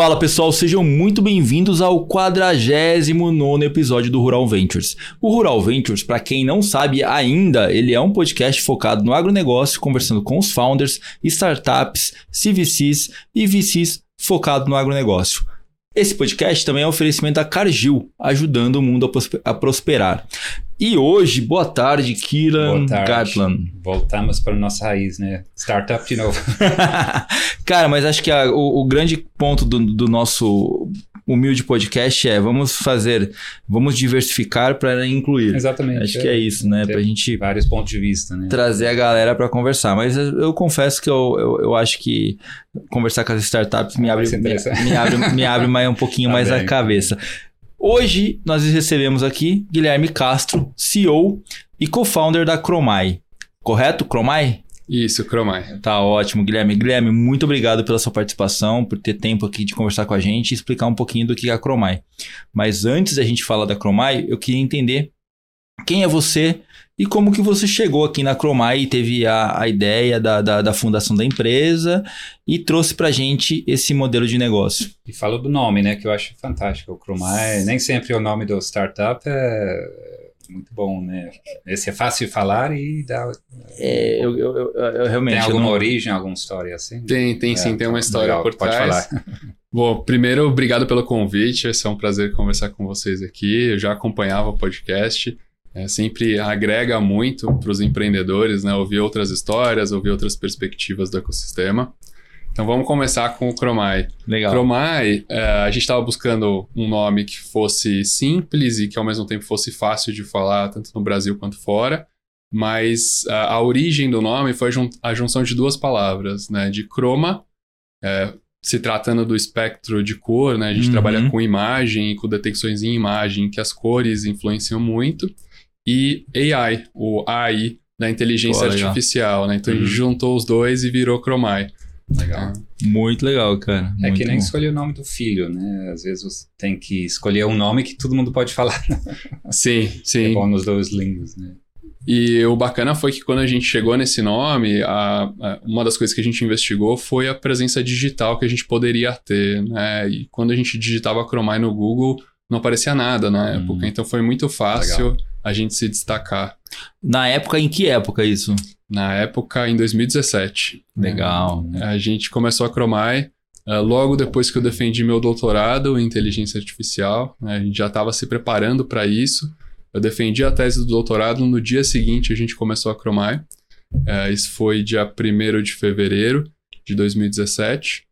Fala pessoal, sejam muito bem-vindos ao 49 episódio do Rural Ventures. O Rural Ventures, para quem não sabe ainda, ele é um podcast focado no agronegócio, conversando com os founders, startups, CVCs e VCs focado no agronegócio. Esse podcast também é um oferecimento da Cargill, ajudando o mundo a prosperar. E hoje, boa tarde, Kiran Gatlan. Voltamos para a nossa raiz, né? Startup de novo. Cara, mas acho que a, o, o, grande ponto do, do nosso humilde podcast é vamos fazer, vamos diversificar para incluir. Exatamente. Acho é. que é isso, né? Para a gente vários pontos de vista, né? Trazer a galera para conversar. Mas eu, confesso que eu, eu, eu, acho que conversar com as startups me abre, me, me, abre, me abre mais um pouquinho tá mais bem. a cabeça. Hoje nós recebemos aqui Guilherme Castro, CEO e co-founder da Cromai. Correto, Cromai? Isso, Cromai. Tá ótimo, Guilherme. Guilherme, muito obrigado pela sua participação, por ter tempo aqui de conversar com a gente e explicar um pouquinho do que é a Cromai. Mas antes da gente falar da Cromai, eu queria entender quem é você e como que você chegou aqui na Cromai e teve a, a ideia da, da, da, fundação da empresa e trouxe pra gente esse modelo de negócio. E fala do nome, né, que eu acho fantástico. O Cromai, nem sempre o nome do startup é muito bom, né? Esse é fácil de falar e dá. É, eu, eu, eu, eu realmente. Tem alguma não... origem, alguma história assim? Tem, tem é, sim, tem uma história legal, por pode trás. Falar. Bom, primeiro, obrigado pelo convite. É um prazer conversar com vocês aqui. Eu já acompanhava o podcast. É, sempre agrega muito para os empreendedores, né? Ouvir outras histórias, ouvir outras perspectivas do ecossistema. Então vamos começar com o Chromai. Legal. Chromai, é, a gente estava buscando um nome que fosse simples e que ao mesmo tempo fosse fácil de falar, tanto no Brasil quanto fora. Mas a, a origem do nome foi a junção de duas palavras, né? De chroma, é, se tratando do espectro de cor, né? A gente uhum. trabalha com imagem, com detecções em imagem, que as cores influenciam muito. E AI, o AI da inteligência Pô, artificial, né? Então uhum. a gente uhum. juntou os dois e virou Chromai. Legal. Muito legal, cara. É muito que nem bom. escolher o nome do filho, né? Às vezes você tem que escolher um nome que todo mundo pode falar. Sim, sim. É bom nos dois línguas, né? E o bacana foi que quando a gente chegou nesse nome, a, a, uma das coisas que a gente investigou foi a presença digital que a gente poderia ter, né? E quando a gente digitava Chromai no Google, não aparecia nada na hum. época. Então foi muito fácil Legal. a gente se destacar. Na época, em que época isso? Na época, em 2017. Legal. A gente começou a Chromai uh, logo depois que eu defendi meu doutorado em inteligência artificial. Né? A gente já estava se preparando para isso. Eu defendi a tese do doutorado. No dia seguinte, a gente começou a Chromai. Uh, isso foi dia 1 de fevereiro de 2017.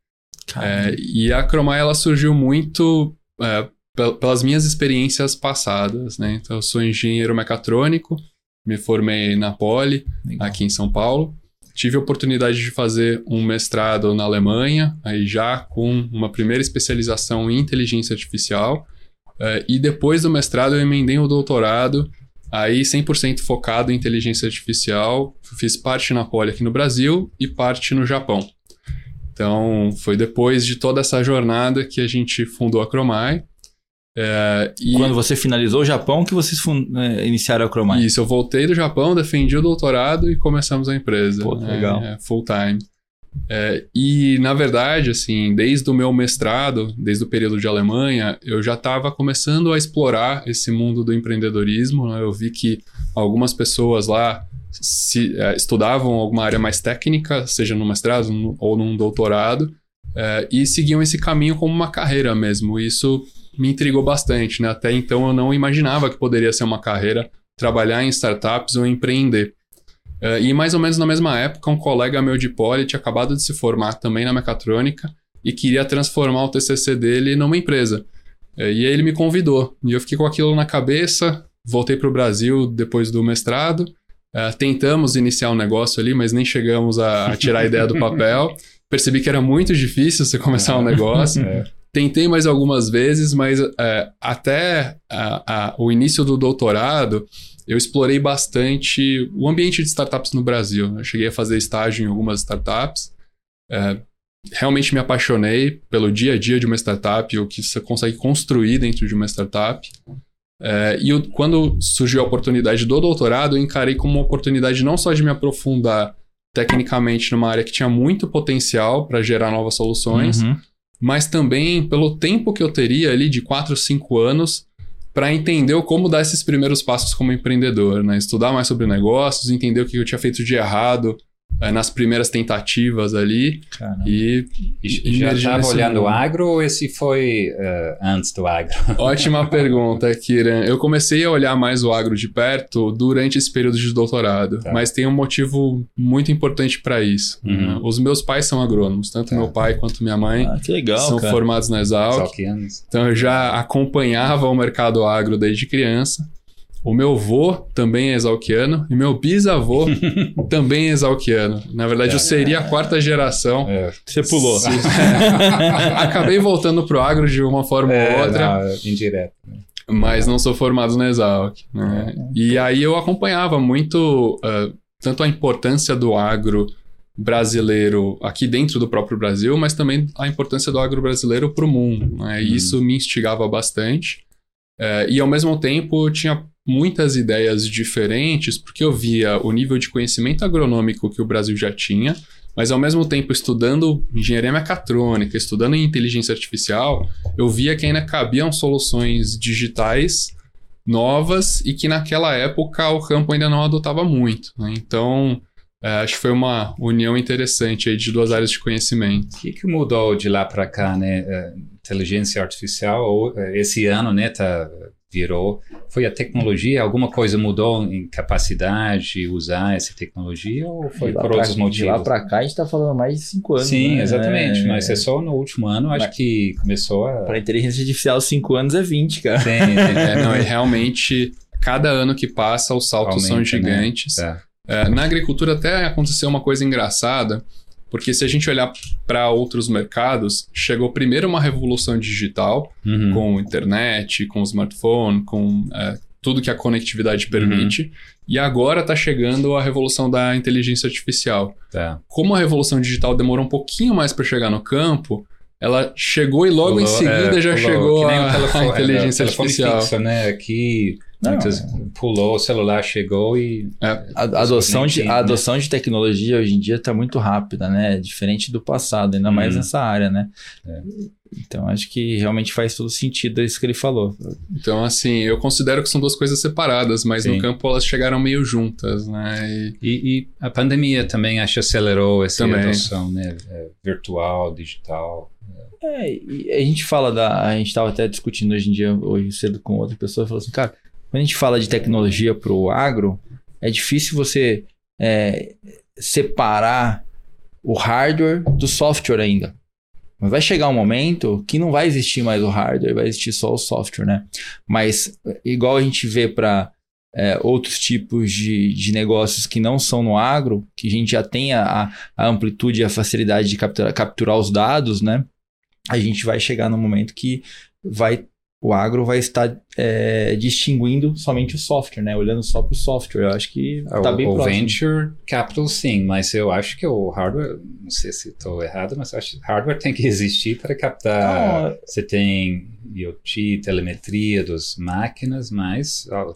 É, e a Chromai ela surgiu muito é, pelas minhas experiências passadas, né? Então, eu sou engenheiro mecatrônico, me formei na Poli, Legal. aqui em São Paulo. Tive a oportunidade de fazer um mestrado na Alemanha, aí já com uma primeira especialização em inteligência artificial. Uh, e depois do mestrado eu emendei o doutorado, aí 100% focado em inteligência artificial. Fiz parte na Poli aqui no Brasil e parte no Japão. Então, foi depois de toda essa jornada que a gente fundou a Cromai. É, e... Quando você finalizou o Japão, que vocês é, iniciaram a Chromai? Isso, eu voltei do Japão, defendi o doutorado e começamos a empresa. Pô, né? legal. É, full time. É, e, na verdade, assim, desde o meu mestrado, desde o período de Alemanha, eu já estava começando a explorar esse mundo do empreendedorismo. Né? Eu vi que algumas pessoas lá se, é, estudavam alguma área mais técnica, seja no mestrado ou num doutorado, é, e seguiam esse caminho como uma carreira mesmo. Isso me intrigou bastante, né? Até então eu não imaginava que poderia ser uma carreira trabalhar em startups ou empreender. Uh, e mais ou menos na mesma época, um colega meu de poli tinha acabado de se formar também na mecatrônica e queria transformar o TCC dele numa empresa. Uh, e aí ele me convidou. E eu fiquei com aquilo na cabeça, voltei para o Brasil depois do mestrado, uh, tentamos iniciar um negócio ali, mas nem chegamos a, a tirar a ideia do papel. Percebi que era muito difícil você começar um negócio. É. Tentei mais algumas vezes, mas é, até a, a, o início do doutorado, eu explorei bastante o ambiente de startups no Brasil. Eu cheguei a fazer estágio em algumas startups. É, realmente me apaixonei pelo dia a dia de uma startup, o que você consegue construir dentro de uma startup. É, e eu, quando surgiu a oportunidade do doutorado, eu encarei como uma oportunidade não só de me aprofundar tecnicamente numa área que tinha muito potencial para gerar novas soluções, uhum mas também pelo tempo que eu teria ali de 4, 5 anos para entender como dar esses primeiros passos como empreendedor, né? Estudar mais sobre negócios, entender o que eu tinha feito de errado, é, nas primeiras tentativas ali. Caramba. E, e já estava olhando o agro ou esse foi uh, antes do agro? Ótima pergunta, Kiran. Eu comecei a olhar mais o agro de perto durante esse período de doutorado, tá. mas tem um motivo muito importante para isso. Uhum. Né? Os meus pais são agrônomos, tanto tá. meu pai quanto minha mãe ah, legal, são cara. formados na Exalc. Então eu já acompanhava o mercado agro desde criança. O meu avô também é exalquiano e meu bisavô também é exalquiano. Na verdade, é, eu seria a quarta geração. É. Você pulou. Se... Acabei voltando pro agro de uma forma é, ou outra. Não, indireto. Né? Mas não sou formado na Exalc. Né? E aí eu acompanhava muito uh, tanto a importância do agro brasileiro aqui dentro do próprio Brasil, mas também a importância do agro brasileiro para o mundo. Né? E hum. isso me instigava bastante. Uh, e ao mesmo tempo tinha muitas ideias diferentes, porque eu via o nível de conhecimento agronômico que o Brasil já tinha, mas ao mesmo tempo estudando engenharia mecatrônica, estudando inteligência artificial, eu via que ainda cabiam soluções digitais novas e que naquela época o campo ainda não adotava muito. Né? Então, é, acho que foi uma união interessante aí de duas áreas de conhecimento. O que, que mudou de lá para cá, né? É, inteligência artificial, é, esse ano, né, tá virou foi a tecnologia alguma coisa mudou em capacidade de usar essa tecnologia ou foi por outros motivos de lá para cá a gente está falando mais de cinco anos sim né? exatamente é, mas é só no último ano acho que começou a para inteligência artificial cinco anos é 20 cara sim, é, não, e realmente cada ano que passa os saltos Aumenta, são né? gigantes né? é, na agricultura até aconteceu uma coisa engraçada porque se a gente olhar para outros mercados, chegou primeiro uma revolução digital, uhum. com internet, com smartphone, com é, tudo que a conectividade uhum. permite. Uhum. E agora está chegando a revolução da inteligência artificial. Tá. Como a revolução digital demorou um pouquinho mais para chegar no campo, ela chegou e logo pulou, em seguida é, já pulou, chegou a, telefone, a, inteligência é, artificial. Fixo, né? Aqui não, Muitas, pulou, o celular chegou e. É, a, adoção, de, a adoção né? de tecnologia hoje em dia está muito rápida, né? Diferente do passado, ainda mais uhum. nessa área, né? É. Então acho que realmente faz todo sentido isso que ele falou. Então, assim, eu considero que são duas coisas separadas, mas Sim. no campo elas chegaram meio juntas, né? E, e, e a pandemia também acho acelerou essa também. adoção, né? É, virtual, digital. É, e a gente fala da. A gente estava até discutindo hoje em dia, hoje cedo com outra pessoa, falou assim, cara quando a gente fala de tecnologia para o agro, é difícil você é, separar o hardware do software ainda. Mas vai chegar um momento que não vai existir mais o hardware, vai existir só o software, né? Mas, igual a gente vê para é, outros tipos de, de negócios que não são no agro, que a gente já tem a, a amplitude e a facilidade de capturar, capturar os dados, né? A gente vai chegar no momento que vai o agro vai estar é, distinguindo somente o software, né? Olhando só para o software. Eu acho que está bem o próximo. O venture capital, sim, mas eu acho que o hardware, não sei se estou errado, mas acho que hardware tem que existir para captar. Você tem IoT, telemetria das máquinas, mas ó,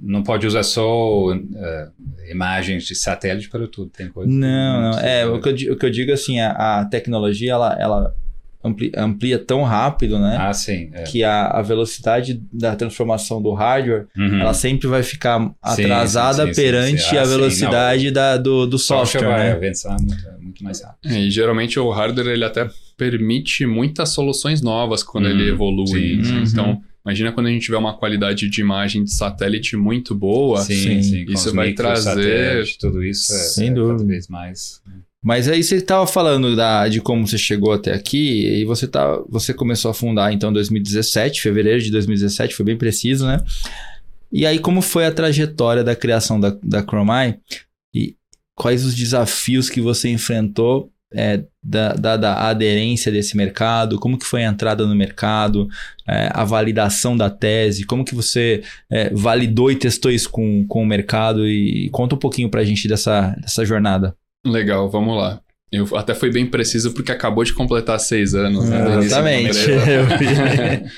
não pode usar só uh, imagens de satélite para tudo. Tem coisa. Não, não. É, o que, eu, o que eu digo assim, a, a tecnologia, ela, ela amplia, amplia tão rápido, né? Ah, sim. É. Que a, a velocidade da transformação do hardware, uhum. ela sempre vai ficar atrasada sim, sim, sim, perante ah, a velocidade da, do, do software, vai né? avançar muito, muito mais rápido. É, e geralmente o hardware, ele até permite muitas soluções novas quando uhum. ele evolui. Né? Então, Imagina quando a gente tiver uma qualidade de imagem de satélite muito boa. Sim, sim. Isso vai trazer. Tudo isso é, Sem é dúvida. cada vez mais. Mas aí você estava falando da, de como você chegou até aqui e você, tá, você começou a fundar então em 2017, fevereiro de 2017, foi bem preciso, né? E aí como foi a trajetória da criação da, da Chromai? E quais os desafios que você enfrentou é, da, da, da, aderência desse mercado, como que foi a entrada no mercado, é, a validação da tese, como que você é, validou e testou isso com, com o mercado? E conta um pouquinho para a gente dessa, dessa jornada. Legal, vamos lá. Eu até fui bem preciso porque acabou de completar seis anos. Né, exatamente.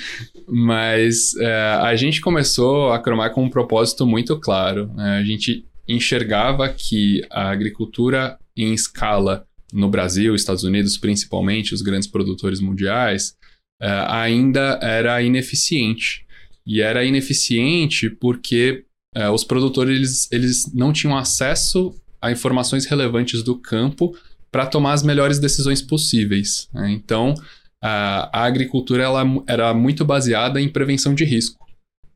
Mas é, a gente começou a cromar com um propósito muito claro. Né? A gente enxergava que a agricultura em escala no Brasil, Estados Unidos principalmente, os grandes produtores mundiais, uh, ainda era ineficiente. E era ineficiente porque uh, os produtores eles, eles não tinham acesso a informações relevantes do campo para tomar as melhores decisões possíveis. Né? Então, a, a agricultura ela era muito baseada em prevenção de risco.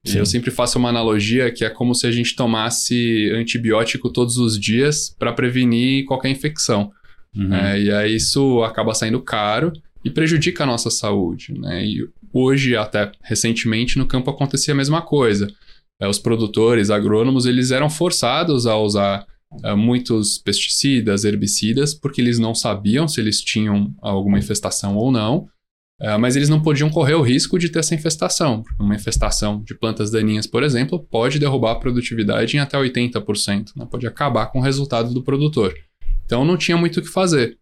Sim. Eu sempre faço uma analogia que é como se a gente tomasse antibiótico todos os dias para prevenir qualquer infecção. Uhum. É, e aí isso acaba saindo caro e prejudica a nossa saúde. Né? E hoje, até recentemente, no campo acontecia a mesma coisa. É, os produtores, agrônomos, eles eram forçados a usar é, muitos pesticidas, herbicidas, porque eles não sabiam se eles tinham alguma infestação ou não. É, mas eles não podiam correr o risco de ter essa infestação. Uma infestação de plantas daninhas, por exemplo, pode derrubar a produtividade em até 80%, né? pode acabar com o resultado do produtor. Então não tinha muito o que fazer.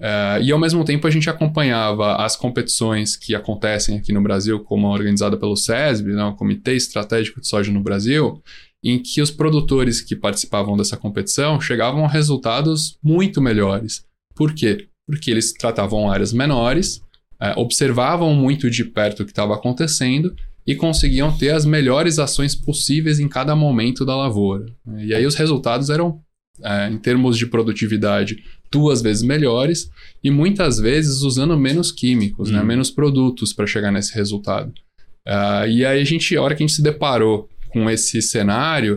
É, e ao mesmo tempo a gente acompanhava as competições que acontecem aqui no Brasil, como a organizada pelo SESB, né, o Comitê Estratégico de Soja no Brasil, em que os produtores que participavam dessa competição chegavam a resultados muito melhores. Por quê? Porque eles tratavam áreas menores, é, observavam muito de perto o que estava acontecendo e conseguiam ter as melhores ações possíveis em cada momento da lavoura. E aí os resultados eram, é, em termos de produtividade, duas vezes melhores e muitas vezes usando menos químicos, né, hum. né, menos produtos para chegar nesse resultado. Uh, e aí a gente, a hora que a gente se deparou com esse cenário,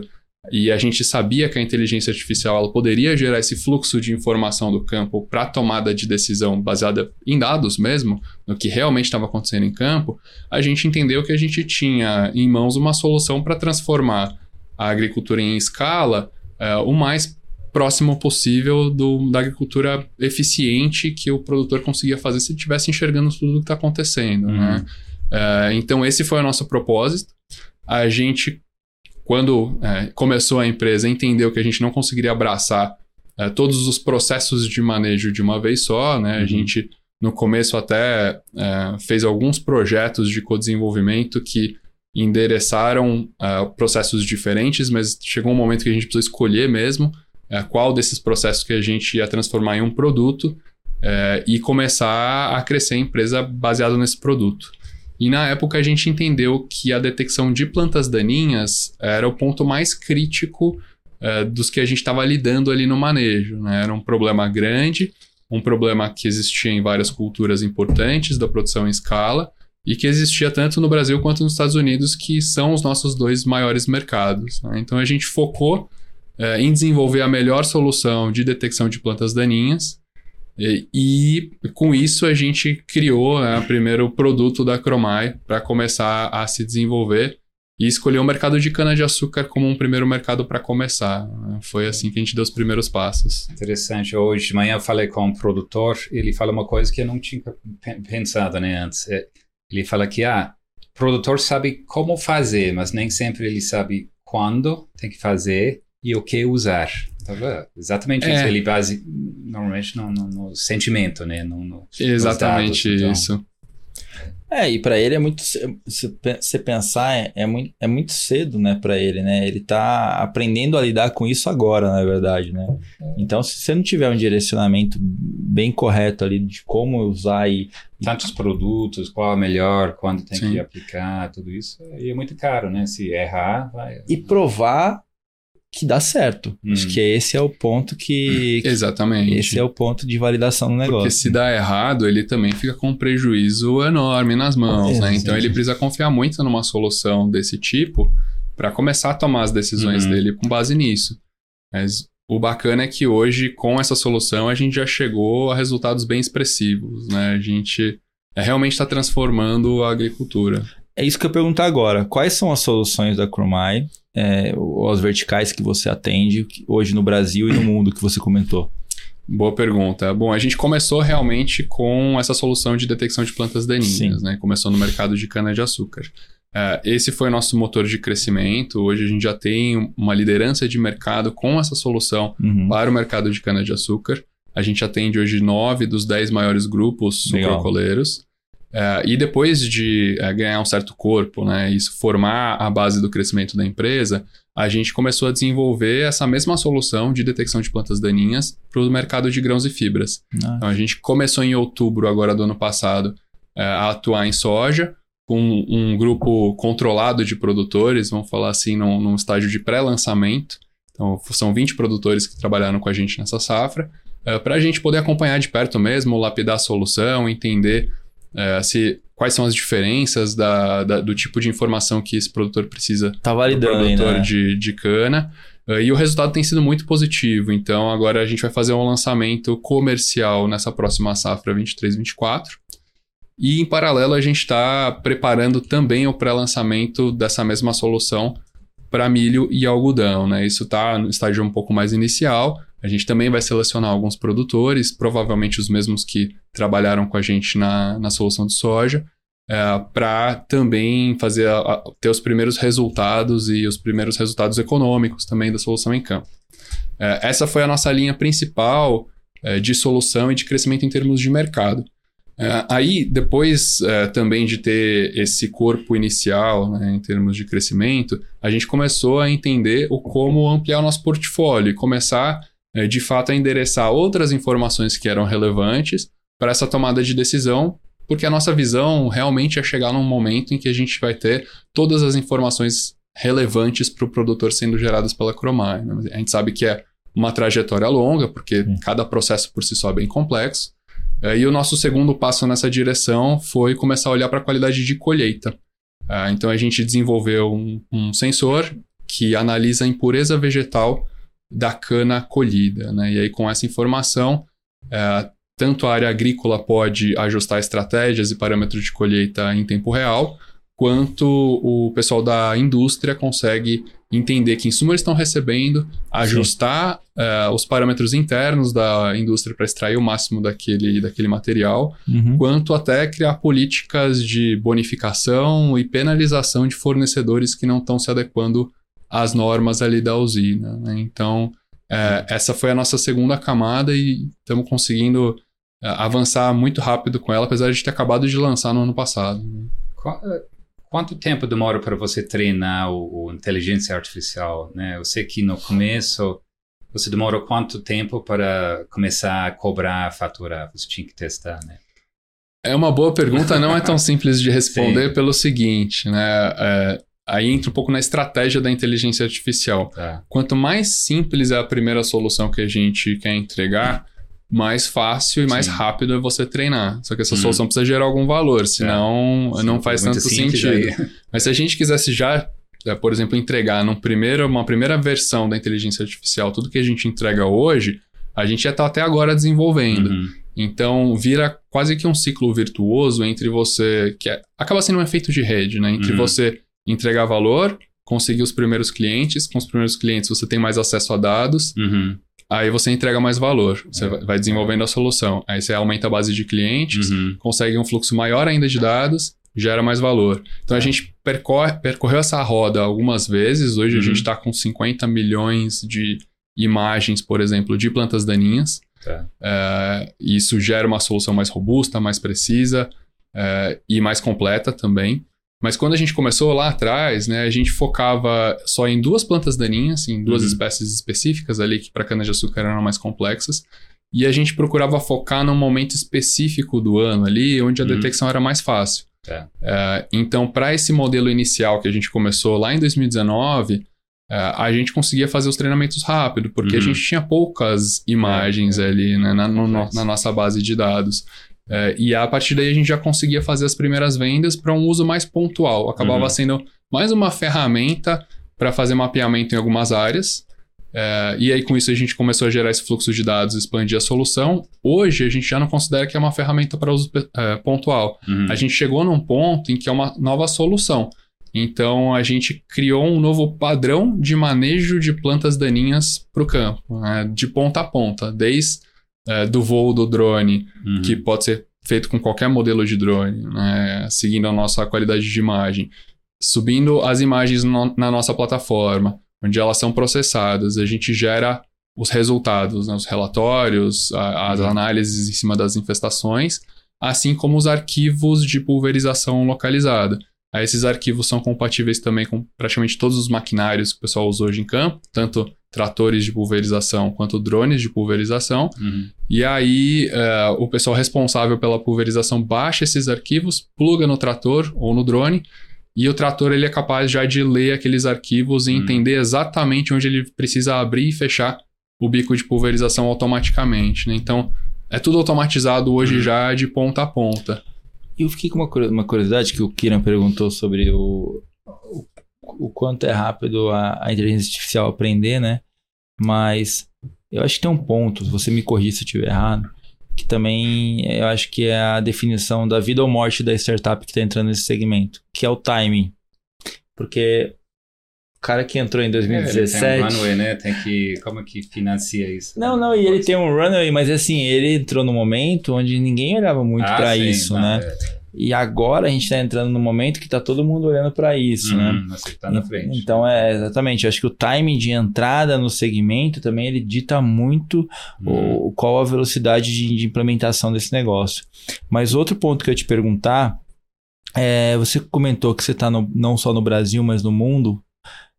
e a gente sabia que a inteligência artificial poderia gerar esse fluxo de informação do campo para tomada de decisão baseada em dados mesmo, no que realmente estava acontecendo em campo, a gente entendeu que a gente tinha em mãos uma solução para transformar a agricultura em escala é, o mais próximo possível do, da agricultura eficiente que o produtor conseguia fazer se estivesse enxergando tudo o que está acontecendo. Uhum. Né? É, então, esse foi o nosso propósito. A gente quando é, começou a empresa, entendeu que a gente não conseguiria abraçar é, todos os processos de manejo de uma vez só, né? Uhum. A gente, no começo, até é, fez alguns projetos de co-desenvolvimento que endereçaram é, processos diferentes, mas chegou um momento que a gente precisou escolher mesmo é, qual desses processos que a gente ia transformar em um produto é, e começar a crescer a empresa baseado nesse produto. E na época a gente entendeu que a detecção de plantas daninhas era o ponto mais crítico uh, dos que a gente estava lidando ali no manejo. Né? Era um problema grande, um problema que existia em várias culturas importantes da produção em escala e que existia tanto no Brasil quanto nos Estados Unidos, que são os nossos dois maiores mercados. Né? Então a gente focou uh, em desenvolver a melhor solução de detecção de plantas daninhas e, e, com isso a gente criou né, o primeiro produto da Cromai para começar a se desenvolver e escolheu o mercado de cana-de-açúcar como um primeiro mercado para começar. Foi assim que a gente deu os primeiros passos. Interessante. Hoje de manhã eu falei com um produtor, ele fala uma coisa que eu não tinha pensado né, antes. É, ele fala que ah, o produtor sabe como fazer, mas nem sempre ele sabe quando tem que fazer e o que usar. Exatamente é. isso. Ele base normalmente no, no, no sentimento, né? No, no Exatamente dados, então. isso. É, e para ele é muito. Se você pensar, é, é, muito, é muito cedo, né, para ele, né? Ele tá aprendendo a lidar com isso agora, na verdade, né? Então, se você não tiver um direcionamento bem correto ali de como usar e. Tantos produtos, qual é melhor, quando tem Sim. que aplicar, tudo isso, aí é muito caro, né? Se errar, vai. E provar que dá certo. Hum. Acho que esse é o ponto que, que, Exatamente. Esse é o ponto de validação do negócio. Porque se dá errado, ele também fica com um prejuízo enorme nas mãos, é, né? Então ele precisa confiar muito numa solução desse tipo para começar a tomar as decisões uhum. dele com base nisso. Mas o bacana é que hoje, com essa solução, a gente já chegou a resultados bem expressivos, né? A gente é, realmente está transformando a agricultura. É isso que eu ia perguntar agora. Quais são as soluções da Cromai é, as verticais que você atende hoje no Brasil e no mundo que você comentou? Boa pergunta. Bom, a gente começou realmente com essa solução de detecção de plantas daninhas, né? Começou no mercado de cana-de-açúcar. Uh, esse foi nosso motor de crescimento. Hoje a gente já tem uma liderança de mercado com essa solução uhum. para o mercado de cana-de-açúcar. A gente atende hoje nove dos dez maiores grupos sucrocoleiros. É, e depois de é, ganhar um certo corpo, né, isso formar a base do crescimento da empresa, a gente começou a desenvolver essa mesma solução de detecção de plantas daninhas para o mercado de grãos e fibras. Ah. Então a gente começou em outubro agora do ano passado é, a atuar em soja com um grupo controlado de produtores, vamos falar assim, num, num estágio de pré-lançamento. Então são 20 produtores que trabalharam com a gente nessa safra, para a gente poder acompanhar de perto mesmo, lapidar a solução, entender é, se, quais são as diferenças da, da, do tipo de informação que esse produtor precisa tá validando do produtor né? de, de cana. Uh, e o resultado tem sido muito positivo. Então, agora a gente vai fazer um lançamento comercial nessa próxima safra 23-24. E, em paralelo, a gente está preparando também o pré-lançamento dessa mesma solução para milho e algodão. Né? Isso está no estágio um pouco mais inicial, a gente também vai selecionar alguns produtores, provavelmente os mesmos que trabalharam com a gente na, na solução de soja, é, para também fazer a, a, ter os primeiros resultados e os primeiros resultados econômicos também da solução em campo. É, essa foi a nossa linha principal é, de solução e de crescimento em termos de mercado. É, aí, depois é, também de ter esse corpo inicial né, em termos de crescimento, a gente começou a entender o como ampliar o nosso portfólio e começar de fato a endereçar outras informações que eram relevantes para essa tomada de decisão, porque a nossa visão realmente é chegar num momento em que a gente vai ter todas as informações relevantes para o produtor sendo geradas pela Cromar. Né? A gente sabe que é uma trajetória longa, porque cada processo por si só é bem complexo. É, e o nosso segundo passo nessa direção foi começar a olhar para a qualidade de colheita. É, então a gente desenvolveu um, um sensor que analisa a impureza vegetal da cana colhida. Né? E aí, com essa informação, é, tanto a área agrícola pode ajustar estratégias e parâmetros de colheita em tempo real, quanto o pessoal da indústria consegue entender que insumos eles estão recebendo, ajustar é, os parâmetros internos da indústria para extrair o máximo daquele, daquele material, uhum. quanto até criar políticas de bonificação e penalização de fornecedores que não estão se adequando as normas ali da usina. Né? Então, é, essa foi a nossa segunda camada e estamos conseguindo é, avançar muito rápido com ela, apesar de ter acabado de lançar no ano passado. Né? É, quanto tempo demora para você treinar o, o, inteligência artificial? Né? Eu sei que no começo você demorou quanto tempo para começar a cobrar, faturar? Você tinha que testar, né? É uma boa pergunta, não é tão simples de responder pelo seguinte, né? É, Aí entra um pouco na estratégia da inteligência artificial. Tá. Quanto mais simples é a primeira solução que a gente quer entregar, mais fácil e mais Sim. rápido é você treinar. Só que essa hum. solução precisa gerar algum valor, senão é. não faz tanto sentido. Mas se a gente quisesse já, é, por exemplo, entregar num primeiro, uma primeira versão da inteligência artificial tudo que a gente entrega hoje, a gente já está até agora desenvolvendo. Uhum. Então vira quase que um ciclo virtuoso entre você, que é, acaba sendo um efeito de rede, né? Entre uhum. você entregar valor, conseguir os primeiros clientes. Com os primeiros clientes você tem mais acesso a dados. Uhum. Aí você entrega mais valor. Você é. vai desenvolvendo a solução. Aí você aumenta a base de clientes, uhum. consegue um fluxo maior ainda de dados, gera mais valor. Então a é. gente percorre, percorreu essa roda algumas vezes. Hoje uhum. a gente está com 50 milhões de imagens, por exemplo, de plantas daninhas. Tá. É, isso gera uma solução mais robusta, mais precisa é, e mais completa também. Mas quando a gente começou lá atrás, né, a gente focava só em duas plantas daninhas, em duas uhum. espécies específicas ali que para cana-de-açúcar eram mais complexas. E a gente procurava focar num momento específico do ano ali, onde a uhum. detecção era mais fácil. É. Uh, então, para esse modelo inicial que a gente começou lá em 2019, uh, é, a gente conseguia fazer os treinamentos rápido, porque uhum. a gente tinha poucas imagens é, ali né, na, no, na, nossa base de dados. É, e a partir daí a gente já conseguia fazer as primeiras vendas para um uso mais pontual. Acabava uhum. sendo mais uma ferramenta para fazer mapeamento em algumas áreas. É, e aí, com isso, a gente começou a gerar esse fluxo de dados, expandir a solução. Hoje, a gente já não considera que é uma ferramenta para uso é, pontual. Uhum. A gente chegou num ponto em que é uma nova solução. Então, a gente criou um novo padrão de manejo de plantas daninhas para o campo, né? de ponta a ponta, desde é, do voo do drone, uhum. que pode ser feito com qualquer modelo de drone, né, seguindo a nossa qualidade de imagem, subindo as imagens no, na nossa plataforma, onde elas são processadas, a gente gera os resultados, né, os relatórios, a, as uhum. análises em cima das infestações, assim como os arquivos de pulverização localizada. Aí esses arquivos são compatíveis também com praticamente todos os maquinários que o pessoal usa hoje em campo, tanto tratores de pulverização quanto drones de pulverização. Uhum. E aí uh, o pessoal responsável pela pulverização baixa esses arquivos, pluga no trator ou no drone, e o trator ele é capaz já de ler aqueles arquivos e uhum. entender exatamente onde ele precisa abrir e fechar o bico de pulverização automaticamente. Né? Então é tudo automatizado hoje uhum. já de ponta a ponta. Eu fiquei com uma curiosidade que o Kiran perguntou sobre o, o, o quanto é rápido a, a, inteligência artificial aprender, né? Mas eu acho que tem um ponto, você me corrigir se eu estiver errado, que também eu acho que é a definição da vida ou morte da startup que está entrando nesse segmento, que é o timing. Porque cara que entrou em 2017. É, ele tem um runway, né? Tem que. Como é que financia isso? Não, não, e ele tem um runway, mas assim, ele entrou no momento onde ninguém olhava muito ah, para isso, não, né? É. E agora a gente está entrando no momento que está todo mundo olhando para isso, né? Uhum, você tá na frente. Então é exatamente. Acho que o timing de entrada no segmento também ele dita muito uhum. o, qual a velocidade de, de implementação desse negócio. Mas outro ponto que eu ia te perguntar é, você comentou que você está não só no Brasil, mas no mundo.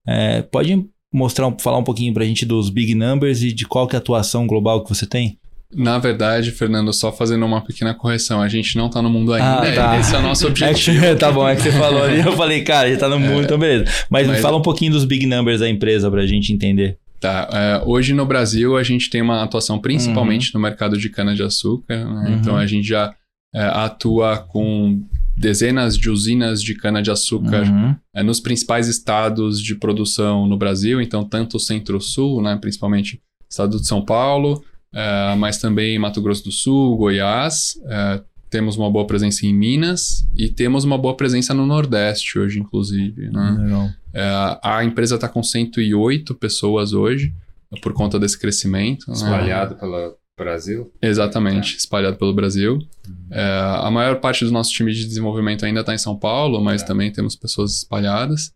É, pode mostrar, falar um pouquinho para a gente dos big numbers e de qual que é a atuação global que você tem? Na verdade, Fernando, só fazendo uma pequena correção, a gente não tá no mundo ainda. Ah, tá. Esse é o nosso objetivo. É que, tá bom, é que você falou ali, eu falei, cara, já tá no mundo, é, então beleza. Mas, mas fala um pouquinho dos big numbers da empresa pra gente entender. Tá. É, hoje no Brasil a gente tem uma atuação principalmente uhum. no mercado de cana-de-açúcar. Né? Uhum. Então a gente já é, atua com dezenas de usinas de cana-de-açúcar uhum. é, nos principais estados de produção no Brasil, então tanto o centro-sul, né, principalmente estado de São Paulo, é, mas também Mato Grosso do Sul, Goiás, é, temos uma boa presença em Minas e temos uma boa presença no Nordeste hoje, inclusive. Né? É, a empresa está com 108 pessoas hoje, por conta desse crescimento. Né? Espalhado né? pela Brasil? Exatamente, é. espalhado pelo Brasil. Uhum. É, a maior parte do nosso time de desenvolvimento ainda está em São Paulo, mas é. também temos pessoas espalhadas.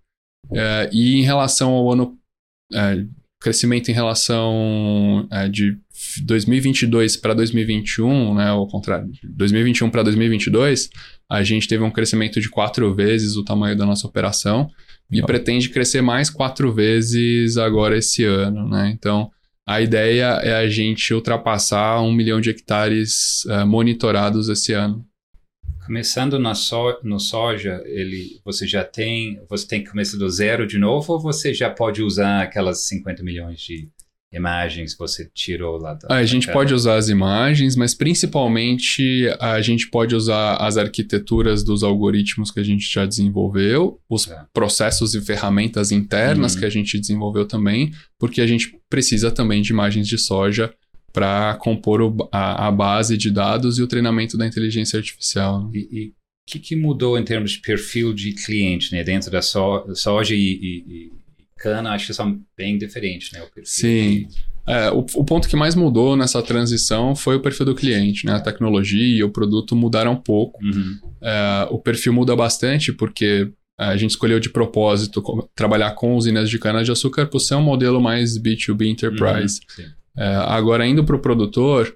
É, e em relação ao ano, é, crescimento em relação é, de 2022 para 2021, né, ao contrário, 2021 para 2022, a gente teve um crescimento de quatro vezes o tamanho da nossa operação e pretende crescer mais quatro vezes agora esse ano, né? Então, a ideia é a gente ultrapassar um milhão de hectares uh, monitorados esse ano. Começando na so, no soja, ele, você já tem, você tem que começar do zero de novo ou você já pode usar aquelas 50 milhões de imagens que você tirou lá da. a gente pode usar as imagens, mas principalmente a gente pode usar as arquiteturas dos algoritmos que a gente já desenvolveu, os é. processos e ferramentas internas uhum. que a gente desenvolveu também, porque a gente precisa também de imagens de soja para compor o, a, a, base de dados e o treinamento da inteligência artificial. E o que, que, mudou em termos de perfil de cliente, né? Dentro da so, soja e, e, cana, acho que são bem diferentes, né? Sim. É, o, o, ponto que mais mudou nessa transição foi o perfil do cliente, né? A tecnologia e o produto mudaram um pouco. Uhum. É, o perfil muda bastante porque a gente escolheu de propósito trabalhar com usinas de cana-de-açúcar por ser um modelo mais B2B Enterprise. Uhum, é, agora, indo para o produtor,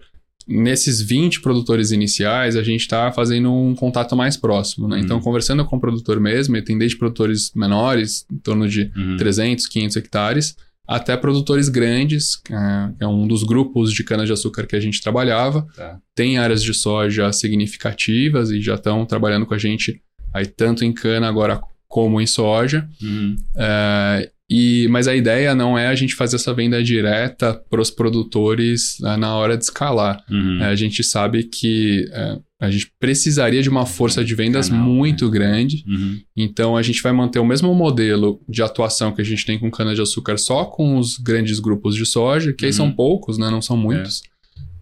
nesses 20 produtores iniciais, a gente está fazendo um contato mais próximo, né? Então, uhum. Conversando com o produtor mesmo, e tem desde produtores menores, em torno de uhum. 300, 500 hectares, até produtores grandes, é, que é um dos grupos de cana-de-açúcar que a gente trabalhava. Tá. Tem áreas de soja significativas e já estão trabalhando com a gente aí tanto em cana agora como em soja. Uhum. É, e, mas a ideia não é a gente fazer essa venda direta para os produtores né, na hora de escalar. Uhum. É, a gente sabe que é, a gente precisaria de uma força de vendas Canal, muito né? grande. Uhum. Então a gente vai manter o mesmo modelo de atuação que a gente tem com cana-de-açúcar só com os grandes grupos de soja, que uhum. aí são uhum. poucos, né? não são muitos.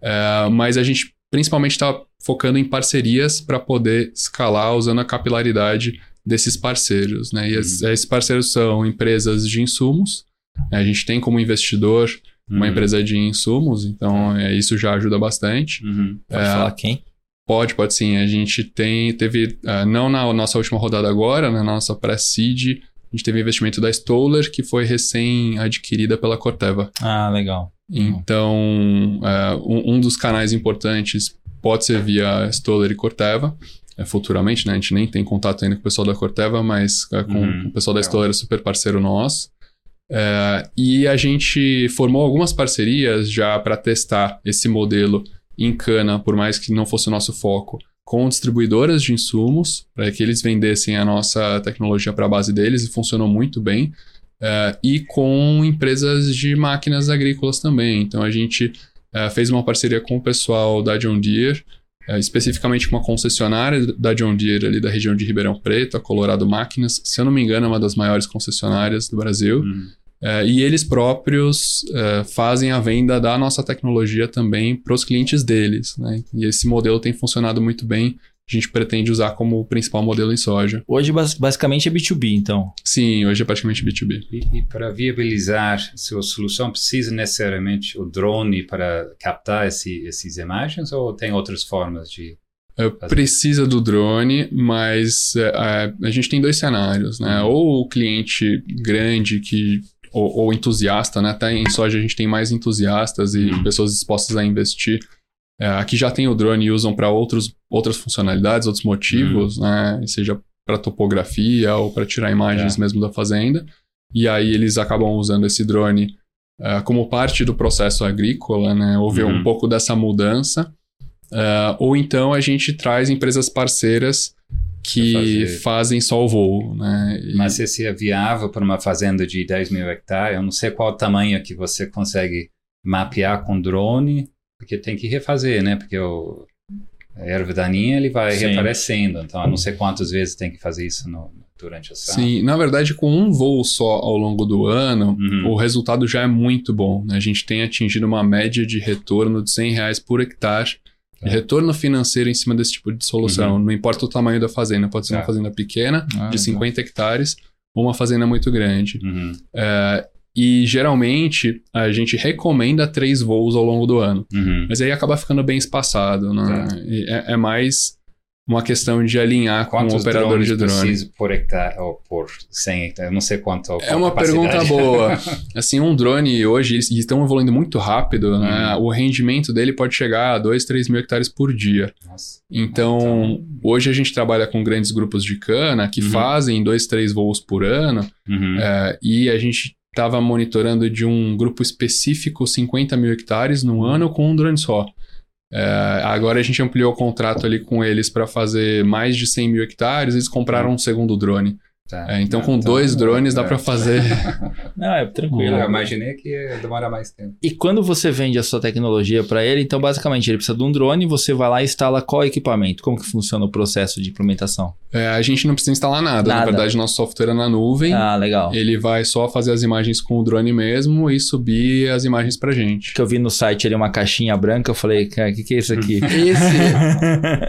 É. é mas a gente principalmente está focando em parcerias para poder escalar usando a capilaridade desses parceiros, né? E uhum. esses parceiros são empresas de insumos. Né? A gente tem como investidor uma uhum. empresa de insumos, então é, isso já ajuda bastante. Uhum. Pode é, falar quem? Pode, pode sim. A gente tem, teve, uh, não na nossa última rodada agora, na nossa pré-seed, a gente teve investimento da Stoller, que foi recém-adquirida pela Corteva. Ah, legal. Então, uh, um, um, dos canais importantes pode ser via Stoller e Corteva. É, futuramente, né? A gente nem tem contato ainda com o pessoal da Corteva, mas é, com uhum. o pessoal da Stoller é super parceiro nosso. É, e a gente formou algumas parcerias já para testar esse modelo em cana, por mais que não fosse o nosso foco, com distribuidoras de insumos, para que eles vendessem a nossa tecnologia para a base deles, e funcionou muito bem. Uh, e com empresas de máquinas agrícolas também. Então a gente uh, fez uma parceria com o pessoal da John Deere, uh, especificamente com uma concessionária da John Deere ali da região de Ribeirão Preto, a Colorado Máquinas. Se eu não me engano, é uma das maiores concessionárias do Brasil. Uhum. e eles próprios fazem a venda da nossa tecnologia também para os clientes deles. Né? E esse modelo tem funcionado muito bem a gente pretende usar como principal modelo em soja. Hoje, basicamente, é B2B, então? Sim, hoje é praticamente B2B. E, e para viabilizar sua solução, precisa necessariamente o drone para captar esse, essas imagens ou tem outras formas de. É, precisa do drone, mas é, a, a, gente tem dois cenários, né? Uhum. Ou o cliente grande que ou, ou, entusiasta, né? Até em soja a gente tem mais entusiastas e uhum. pessoas dispostas a investir é, aqui já tem o drone e usam para outras funcionalidades, outros motivos, uhum. né? Seja para topografia ou para tirar imagens é. mesmo da fazenda. E aí eles acabam usando esse drone uh, como parte do processo agrícola, né? Houve uhum. um pouco dessa mudança. Uh, ou então a gente traz empresas parceiras que fazem só o voo, né? E... Mas se é viável para uma fazenda de 10 mil hectares, eu não sei qual o tamanho que você consegue mapear com drone porque tem que refazer, né? Porque o, a erva daninha ele vai Sim. reaparecendo, então a não sei quantas vezes tem que fazer isso no, durante a safra. Sim, na verdade, com um voo só ao longo do ano, uhum. o resultado já é muito bom. Né? A gente tem atingido uma média de retorno de 100 reais por hectare. É. Retorno financeiro em cima desse tipo de solução. Uhum. Não importa o tamanho da fazenda, pode ser é. uma fazenda pequena, ah, de 50 hectares, ou uma fazenda muito grande. Uhum. É, e geralmente a gente recomenda três voos ao longo do ano. Uhum. Mas aí acaba ficando bem espaçado, né? É, é, mais uma questão de alinhar Quantos com o operador de drone. preciso por hectare ou por 100 hectares? Eu não sei quanto. É uma pergunta boa. assim, um drone hoje, eles estão evoluindo muito rápido, uhum. né? O rendimento dele pode chegar a 2, 3 mil hectares por dia. Nossa. Então, então, hoje a gente trabalha com grandes grupos de cana que uhum. fazem dois, três voos por ano é, e a gente estava monitorando de um grupo específico 50 mil hectares no ano com um drone só. É, agora a gente ampliou o contrato ali com eles para fazer mais de 100 mil hectares, eles compraram um segundo drone. Tá. É, então, com então, dois drones dá é. para fazer. Não, é tranquilo. Eu imaginei que ia demorar mais tempo. E quando você vende a sua tecnologia para ele, então basicamente ele precisa de um drone, você vai lá e instala qual equipamento? Como que funciona o processo de implementação? É, a gente não precisa instalar nada. nada. Na verdade, nosso software é na nuvem. Ah, legal. Ele vai só fazer as imagens com o drone mesmo e subir as imagens pra gente. Que eu vi no site ali uma caixinha branca, eu falei, cara, o que, que é isso aqui? Esse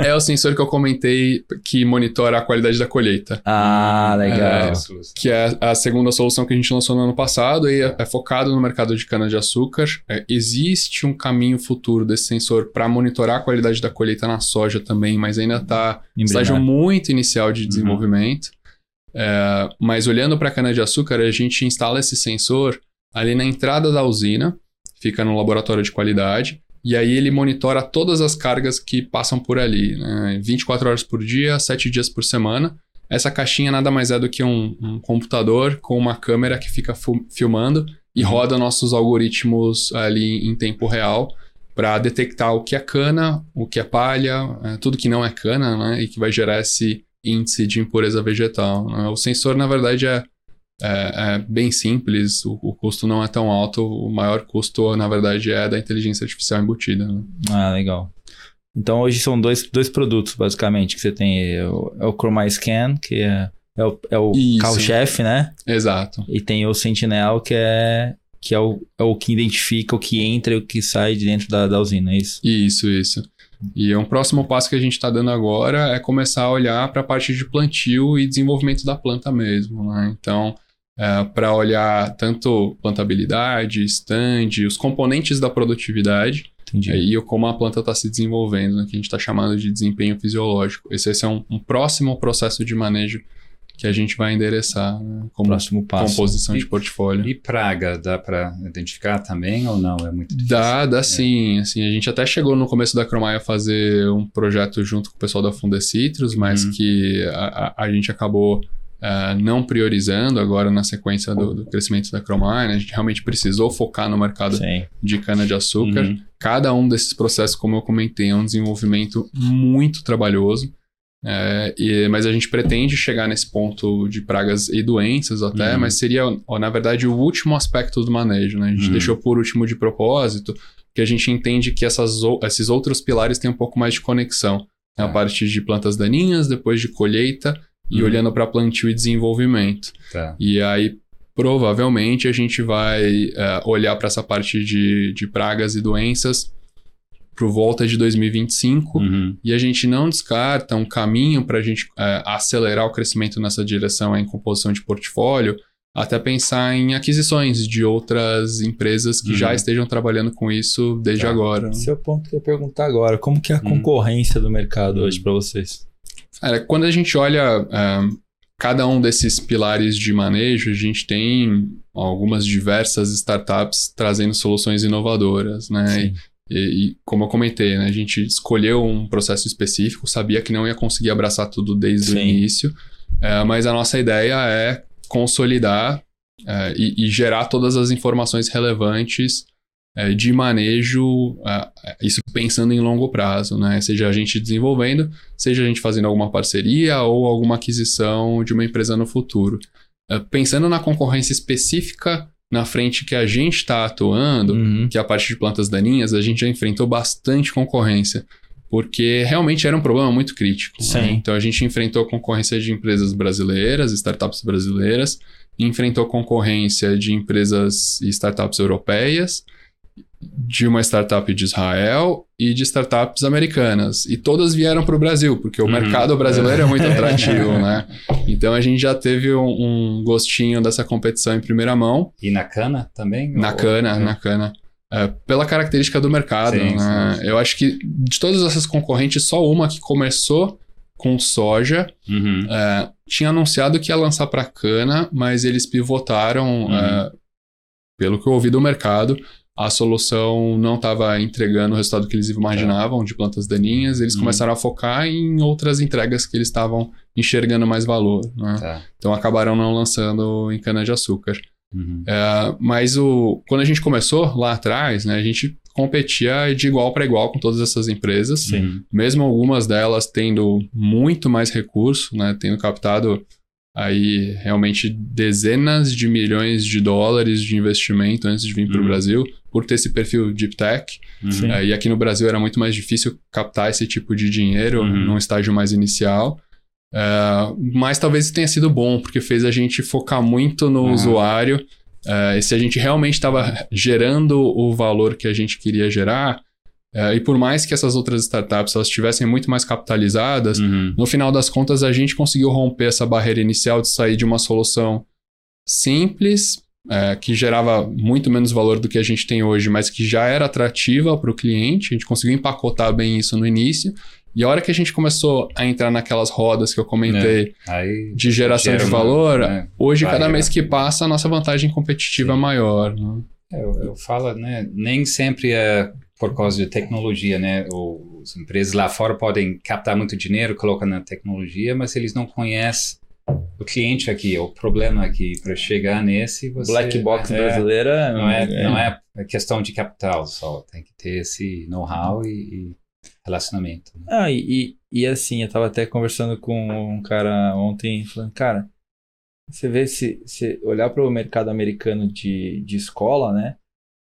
é o sensor que eu comentei que monitora a qualidade da colheita. Ah, legal. Legal. É, que é a segunda solução que a gente lançou no ano passado e é, é focado no mercado de cana-de-açúcar. É, existe um caminho futuro desse sensor para monitorar a qualidade da colheita na soja também, mas ainda está em estágio muito inicial de uhum. desenvolvimento. Uhum. É, mas olhando para a cana-de-açúcar, a gente instala esse sensor ali na entrada da usina, fica no laboratório de qualidade. E aí ele monitora todas as cargas que passam por ali, né? 24 horas por dia, 7 dias por semana. Essa caixinha nada mais é do que um, um computador com uma câmera que fica filmando e uhum. roda nossos algoritmos ali em tempo real para detectar o que é cana, o que é palha, é, tudo que não é cana, né? E que vai gerar esse índice de impureza vegetal. Né? O sensor, na verdade, é, é, é bem simples, o, o, custo não é tão alto, o maior custo, na verdade, é da inteligência artificial embutida. Né? Ah, legal. Então hoje são dois, dois produtos, basicamente, que você tem. É o, é o Chroma Scan, que é, é o, é o carro-chefe, né? Exato. E tem o Sentinel, que é que é o, é o que identifica o que entra e o que sai de dentro da, da usina, é isso? Isso, isso. E um próximo passo que a gente está dando agora é começar a olhar para a parte de plantio e desenvolvimento da planta mesmo. Né? Então, é, para olhar tanto plantabilidade, stand, os componentes da produtividade Entendi. E como a planta está se desenvolvendo, né, que a gente está chamando de desempenho fisiológico. Esse, esse é um, um, próximo processo de manejo que a gente vai endereçar né, como Próximo passo. composição E- de portfólio. E praga, dá para identificar também ou não? É muito difícil. Dá, dá sim. Assim, a gente até chegou no começo da Cromai a fazer um projeto junto com o pessoal da Fundecitrus, mas Uhum. que a, a- a gente acabou ah, não priorizando agora na sequência do, do crescimento da Cromai. né? A gente realmente precisou focar no mercado Sim. de cana-de-açúcar. Uhum. Cada um desses processos, como eu comentei, é um desenvolvimento muito trabalhoso. É, e- mas a gente pretende chegar nesse ponto de pragas e doenças até, Uhum. mas seria, ó, na verdade, o último aspecto do manejo. Né? A gente Uhum. deixou por último de propósito, porque a gente entende que essas, esses outros pilares têm um pouco mais de conexão. né? A Tá. parte de plantas daninhas, depois de colheita e Uhum. olhando para plantio e desenvolvimento. Tá. E aí, provavelmente, a gente vai é, olhar para essa parte de, de pragas e doenças por volta de 2025. Uhum. E a gente não descarta um caminho para a gente é, acelerar o crescimento nessa direção em composição de portfólio, até pensar em aquisições de outras empresas que Uhum. já estejam trabalhando com isso desde Tá. agora. Esse é o ponto que eu ia perguntar agora. Como que é a Hum. concorrência do mercado hoje para vocês? Cara, quando a gente olha é, cada um desses pilares de manejo, a gente tem algumas diversas startups trazendo soluções inovadoras, né? E, e como eu comentei, né, a gente escolheu um processo específico, sabia que não ia conseguir abraçar tudo desde o Sim. início, é, mas a nossa ideia é consolidar é, e, e gerar todas as informações relevantes de manejo, é, isso pensando em longo prazo, né? Seja a gente desenvolvendo, seja a gente fazendo alguma parceria ou alguma aquisição de uma empresa no futuro. É, pensando na concorrência específica na frente que a gente está atuando, Uhum. que é a parte de plantas daninhas, a gente já enfrentou bastante concorrência, porque realmente era um problema muito crítico. né? Então a gente enfrentou concorrência de empresas brasileiras, startups brasileiras, enfrentou concorrência de empresas e startups europeias, de uma startup de Israel e de startups americanas. E todas vieram para o Brasil, porque o Uhum. mercado brasileiro é muito atrativo, né? Então a gente já teve um, um gostinho dessa competição em primeira mão. E na cana também? Na Ou- cana, é. na cana. É, pela característica do mercado, Sim, né? sim, sim. Eu acho que de todas essas concorrentes, só uma que começou com soja Uhum. é, tinha anunciado que ia lançar para cana, mas eles pivotaram, Uhum. é, pelo que eu ouvi do mercado, a solução não estava entregando o resultado que eles imaginavam de plantas daninhas, eles Uhum. começaram a focar em outras entregas que eles estavam enxergando mais valor. né? Tá. Então acabaram não lançando em cana-de-açúcar. Uhum. É, mas o, quando a gente começou lá atrás, né, a gente competia de igual para igual com todas essas empresas, Sim. mesmo algumas delas tendo muito mais recurso, né, tendo captado aí realmente dezenas de milhões de dólares de investimento antes de vir para o Uhum. Brasil, por ter esse perfil deep tech. Uhum. É, e aqui no Brasil era muito mais difícil captar esse tipo de dinheiro Uhum. num estágio mais inicial. É, mas talvez tenha sido bom, porque fez a gente focar muito no Uhum. usuário. É, e se a gente realmente estava gerando o valor que a gente queria gerar, é, e por mais que essas outras startups elas estivessem muito mais capitalizadas, Uhum. no final das contas a gente conseguiu romper essa barreira inicial de sair de uma solução simples, é, que gerava muito menos valor do que a gente tem hoje, mas que já era atrativa para o cliente. A gente conseguiu empacotar bem isso no início. E a hora que a gente começou a entrar naquelas rodas que eu comentei Aí de geração gera de uma- valor, é. hoje, cada barreira. mês que passa, a nossa vantagem competitiva é Sim. maior. né? É, Eu, eu falo, né? Nem sempre é por causa de tecnologia, né? Ou as empresas lá fora podem captar muito dinheiro, colocam na tecnologia, mas eles não conhecem o cliente aqui, o problema aqui. Para chegar nesse, você Black box é, brasileira Não é, não é questão de capital só, tem que ter esse know-how e, e relacionamento. né? Ah, e, e, assim, eu tava até conversando com um cara ontem, falando, cara, você vê se, se olhar para o mercado americano de, de escola, né?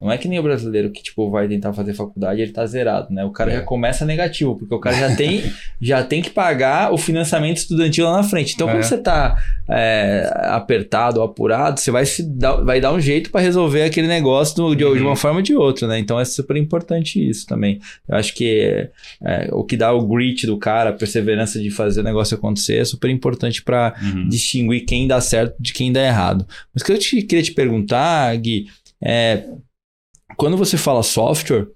Não é que nem o brasileiro que, tipo, vai tentar fazer faculdade e ele tá zerado, né? O cara É. já começa negativo, porque o cara já tem, já tem que pagar o financiamento estudantil lá na frente. Então, É. quando você tá é, apertado ou apurado, você vai, se dar, vai dar um jeito para resolver aquele negócio do- de, de Uhum. uma forma ou de outra, né? Então, é super importante isso também. Eu acho que é, o que dá o grit do cara, a perseverança de fazer o negócio acontecer é super importante para Uhum. distinguir quem dá certo de quem dá errado. Mas o que eu te, queria te perguntar, Gui, é quando você fala software,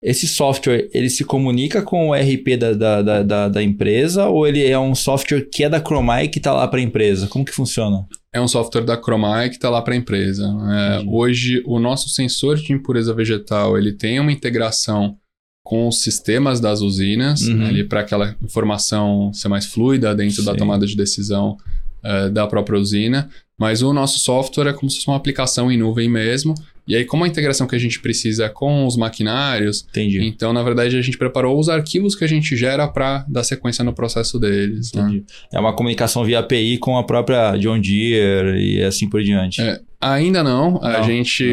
esse software, ele se comunica com o RP da, da, da, da, empresa ou ele é um software que é da Chromai que está lá para a empresa? Como que funciona? É um software da Chromai que está lá para a empresa. É, hoje, o nosso sensor de impureza vegetal, ele tem uma integração com os sistemas das usinas, uhum. ali para aquela informação ser mais fluida dentro Sim. da tomada de decisão uh, da própria usina. Mas o nosso software é como se fosse uma aplicação em nuvem mesmo. E aí, como a integração que a gente precisa é com os maquinários, Entendi. então, na verdade, a gente preparou os arquivos que a gente gera para dar sequência no processo deles. Né? É uma comunicação via API com a própria John Deere e assim por diante. É, ainda não. não a gente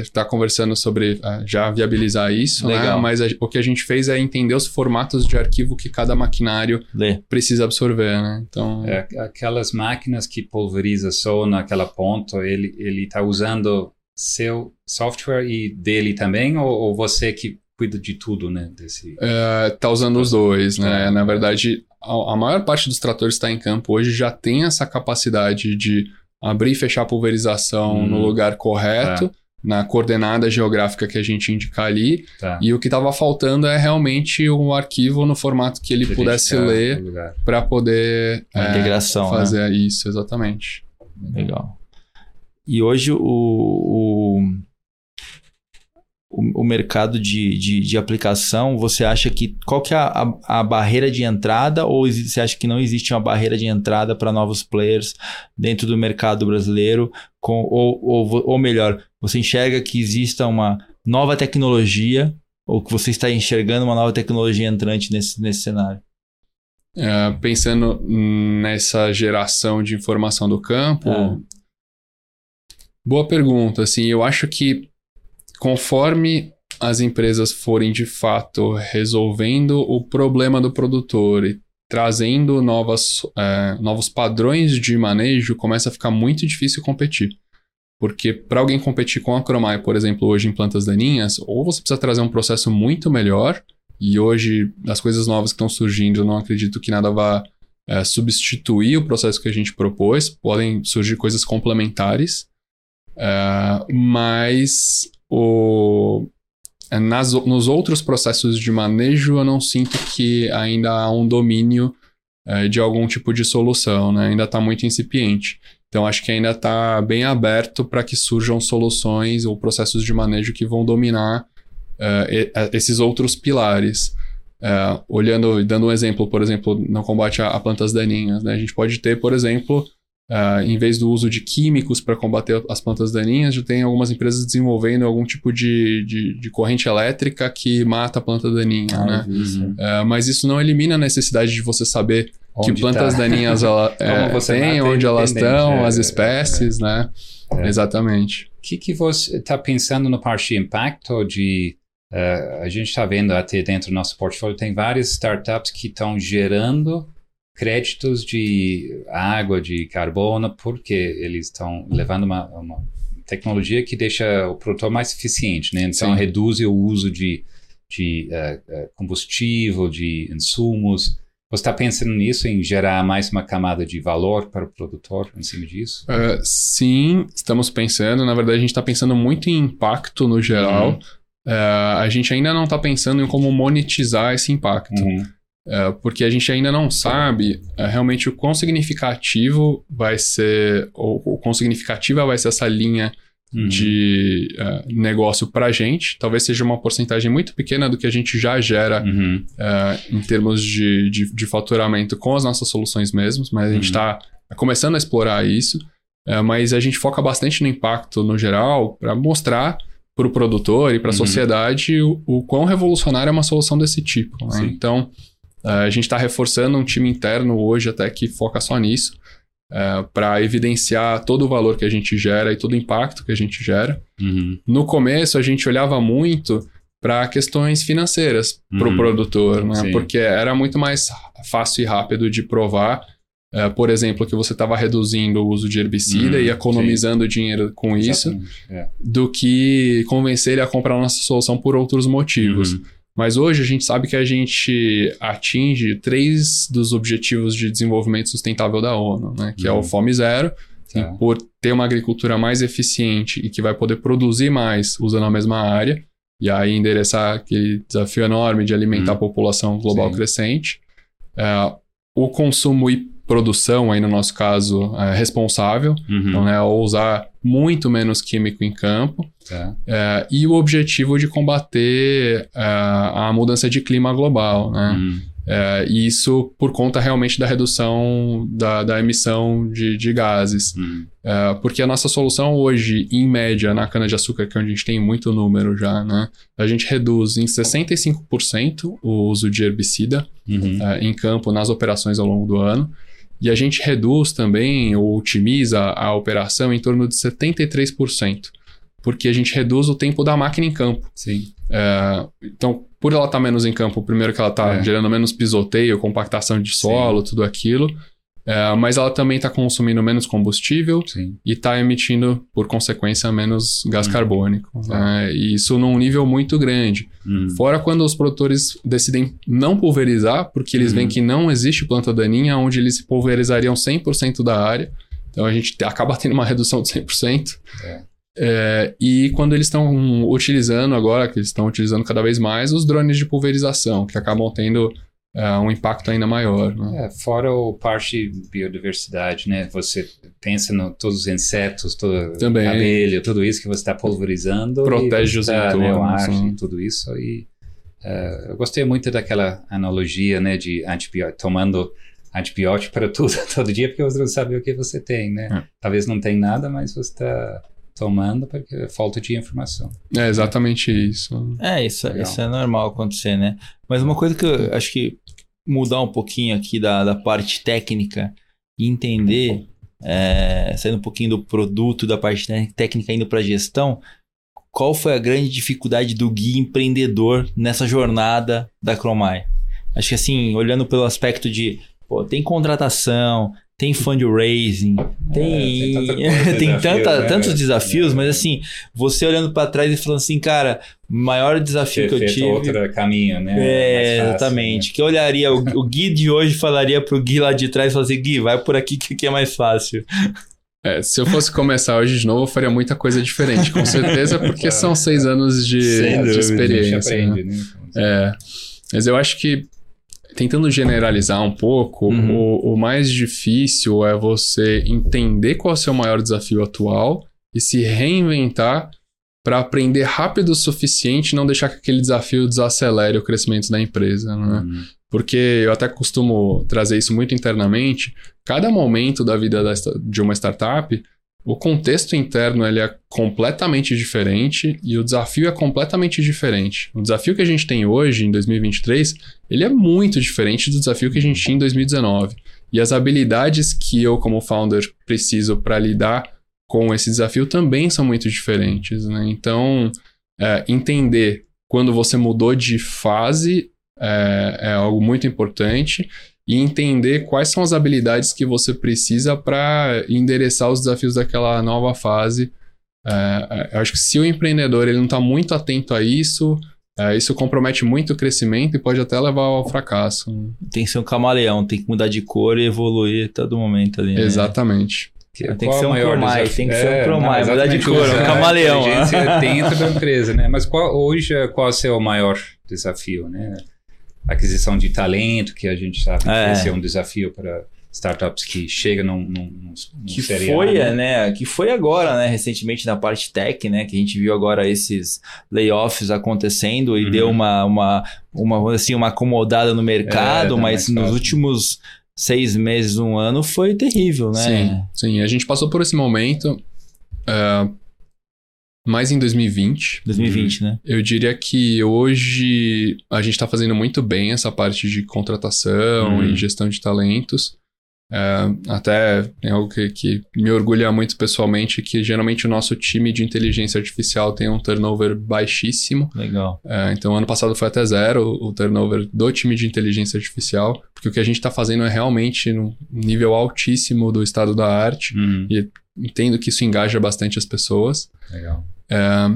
está conversando sobre já viabilizar isso, né? mas a, o que a gente fez é entender os formatos de arquivo que cada maquinário Lê. precisa absorver. Né? Então, é, aquelas máquinas que pulveriza só naquela ponta, ele está usando seu software e dele também, ou, ou você que cuida de tudo, né? Desse... É, tá usando os dois, né? Na verdade, a, a maior parte dos tratores que está em campo hoje já tem essa capacidade de abrir e fechar a pulverização hum, no lugar correto. Tá. Na coordenada geográfica que a gente indica ali. Tá. E o que estava faltando é realmente um arquivo no formato que ele pudesse ler para poder a é, integração, né? fazer né? isso, exatamente. Legal. E hoje o, o, o mercado de, de, de, aplicação, você acha que qual que é a, a, barreira de entrada ou você acha que não existe uma barreira de entrada para novos players dentro do mercado brasileiro? Com, ou, ou, ou melhor, você enxerga que exista uma nova tecnologia ou que você está enxergando uma nova tecnologia entrante nesse, nesse cenário? É, pensando nessa geração de informação do campo, é. Boa pergunta. Assim, eu acho que conforme as empresas forem de fato resolvendo o problema do produtor e trazendo novas, é, novos padrões de manejo, começa a ficar muito difícil competir. Porque para alguém competir com a Chromai, por exemplo, hoje em plantas daninhas, ou você precisa trazer um processo muito melhor, e hoje, as coisas novas que estão surgindo, eu não acredito que nada vá é, substituir o processo que a gente propôs, podem surgir coisas complementares, Uh, mas o, nas, nos outros processos de manejo eu não sinto que ainda há um domínio uh, de algum tipo de solução, né? ainda está muito incipiente. Então acho que ainda está bem aberto para que surjam soluções ou processos de manejo que vão dominar esses outros pilares. olhando e dando um exemplo, por exemplo, no combate a, a plantas daninhas, né? a gente pode ter, por exemplo, Uh, em vez do uso de químicos para combater as plantas daninhas, já tem algumas empresas desenvolvendo algum tipo de, de, de corrente elétrica que mata a planta daninha, ah, né? Uh, mas isso não elimina a necessidade de você saber onde que plantas tá. daninhas ela, é, tem, onde elas estão, é, as espécies, é, né? É. Exatamente. O que, que você está pensando no parte de impacto de... Uh, a gente está vendo até dentro do nosso portfólio, tem várias startups que estão gerando créditos de água, de carbono, porque eles estão levando uma, uma, tecnologia que deixa o produtor mais eficiente, né? Então, Sim. reduz o uso de, de uh, combustível, de insumos. Você está pensando nisso, em gerar mais uma camada de valor para o produtor em cima disso? Uh, sim, estamos pensando. Na verdade, a gente está pensando muito em impacto no geral. Uhum. Uh, a gente ainda não está pensando em como monetizar esse impacto. Uhum. É, porque a gente ainda não sabe é, realmente o quão significativo vai ser, ou o quão significativa vai ser essa linha uhum. de uh, negócio para a gente. Talvez seja uma porcentagem muito pequena do que a gente já gera uhum. uh, em termos de, de, de, faturamento com as nossas soluções mesmos, mas a gente está uhum. começando a explorar isso. Uh, mas a gente foca bastante no impacto no geral para mostrar para o produtor e para a uhum. sociedade o, o quão revolucionária é uma solução desse tipo. Né? Então, a gente está reforçando um time interno hoje até que foca só nisso, uh, é, para evidenciar todo o valor que a gente gera e todo o impacto que a gente gera. Uhum. No começo, a gente olhava muito para questões financeiras para o uhum. produtor, né? porque era muito mais fácil e rápido de provar. Uh, por exemplo, que você estava reduzindo o uso de herbicida uhum, e economizando sim. dinheiro com Exatamente. isso, é. do que convencer ele a comprar a nossa solução por outros motivos. Uhum. Mas hoje a gente sabe que a gente atinge três dos objetivos de desenvolvimento sustentável da ONU, né? Que uhum. é o uhum. Fome Zero, tá. e por ter uma agricultura mais eficiente e que vai poder produzir mais usando a mesma área, e aí endereçar aquele desafio enorme de alimentar uhum. a população global Sim. crescente. É, o consumo e produção, aí no nosso caso, é responsável, uhum. então, né, usar muito menos químico em campo, é. É, e o objetivo de combater é, a mudança de clima global, né? Uhum. É, e isso por conta realmente da redução da, da emissão de, de gases. Uhum. É, porque a nossa solução hoje, em média, na cana-de-açúcar, que é onde a gente tem muito número já, né? A gente reduz em 65% o uso de herbicida uhum. é, em campo nas operações ao longo do ano. E a gente reduz também ou otimiza a operação em torno de 73% porque a gente reduz o tempo da máquina em campo. Sim. É, então, por ela estar tá menos em campo, primeiro que ela está é. gerando menos pisoteio, compactação de solo, Sim. tudo aquilo. É, mas ela também está consumindo menos combustível Sim. e está emitindo, por consequência, menos gás hum. carbônico. Né? E isso num nível muito grande. Hum. Fora quando os produtores decidem não pulverizar, porque eles hum. veem que não existe planta daninha, onde eles pulverizariam 100% da área. Então a gente acaba tendo uma redução de 100%. É. É, e quando eles estão utilizando agora, que eles estão utilizando cada vez mais, os drones de pulverização, que acabam tendo é, um impacto ainda maior. Né? É, fora o parte biodiversidade, né? Você pensa em todos os insetos, todo Também. abelha, tudo isso que você está pulverizando. Protege os tá, entornos. Né, o ar, né? tudo isso. E, uh, eu gostei muito daquela analogia né, de antibiótico, tomando antibiótico para tudo todo dia, porque você não sabe o que você tem, né? É. Talvez não tem nada, mas você está tomando porque é falta de informação. É exatamente isso. É, isso, isso é normal acontecer, né? Mas uma coisa que eu acho que mudar um pouquinho aqui da, da parte técnica e entender, é, saindo um pouquinho do produto, da parte técnica indo para a gestão, qual foi a grande dificuldade do guia empreendedor nessa jornada da Cromai? Acho que assim, olhando pelo aspecto de, pô, tem contratação, tem fundraising, tem, é, tem, tanta tem tanta, né? tantos desafios, é, mas assim, você olhando para trás e falando assim, cara, maior desafio que eu tive. outro caminho, né? É, fácil, exatamente. Né? Que eu olharia, o, o Gui de hoje falaria pro Gui lá de trás e falaria assim, Gui, vai por aqui que aqui é mais fácil. É, se eu fosse começar hoje de novo, eu faria muita coisa diferente, com certeza, porque são seis anos de, de experiência. Aprende, né? né? É, mas eu acho que tentando generalizar um pouco, uhum. o, o, mais difícil é você entender qual é o seu maior desafio atual e se reinventar para aprender rápido o suficiente e não deixar que aquele desafio desacelere o crescimento da empresa, né? Uhum. Porque eu até costumo trazer isso muito internamente. Cada momento da vida de uma startup o contexto interno ele é completamente diferente e o desafio é completamente diferente. O desafio que a gente tem hoje, em 2023, ele é muito diferente do desafio que a gente tinha em 2019. E as habilidades que eu, como founder, preciso para lidar com esse desafio também são muito diferentes. Né? Então, é, entender quando você mudou de fase é, é algo muito importante e entender quais são as habilidades que você precisa para endereçar os desafios daquela nova fase. É, é, eu acho que se o empreendedor ele não está muito atento a isso, é, isso compromete muito o crescimento e pode até levar ao fracasso. Tem que ser um camaleão, tem que mudar de cor e evoluir a todo momento ali. Né? Exatamente. Tem que ser um Promai, tem que ser um Promai, mudar de cor, um camaleão. A dentro da empresa, né? Mas qual, hoje, qual é o seu maior desafio, né? aquisição de talento, que a gente sabe é. que esse é um desafio para startups que chegam num, num, num que foi né? né? que foi agora né recentemente na parte tech né que a gente viu agora esses layoffs acontecendo e uhum. deu uma uma uma assim uma acomodada no mercado é, mas nos últimos seis meses um ano foi terrível né sim sim a gente passou por esse momento uh, mais em 2020. 2020, né? Eu diria que hoje a gente está fazendo muito bem essa parte de contratação uhum. e gestão de talentos. É, até é algo que, que, me orgulha muito pessoalmente, que geralmente o nosso time de inteligência artificial tem um turnover baixíssimo. Legal. É, então, ano passado foi até zero o turnover do time de inteligência artificial, porque o que a gente está fazendo é realmente no nível altíssimo do estado da arte, uhum. e entendo que isso engaja bastante as pessoas. Legal. É,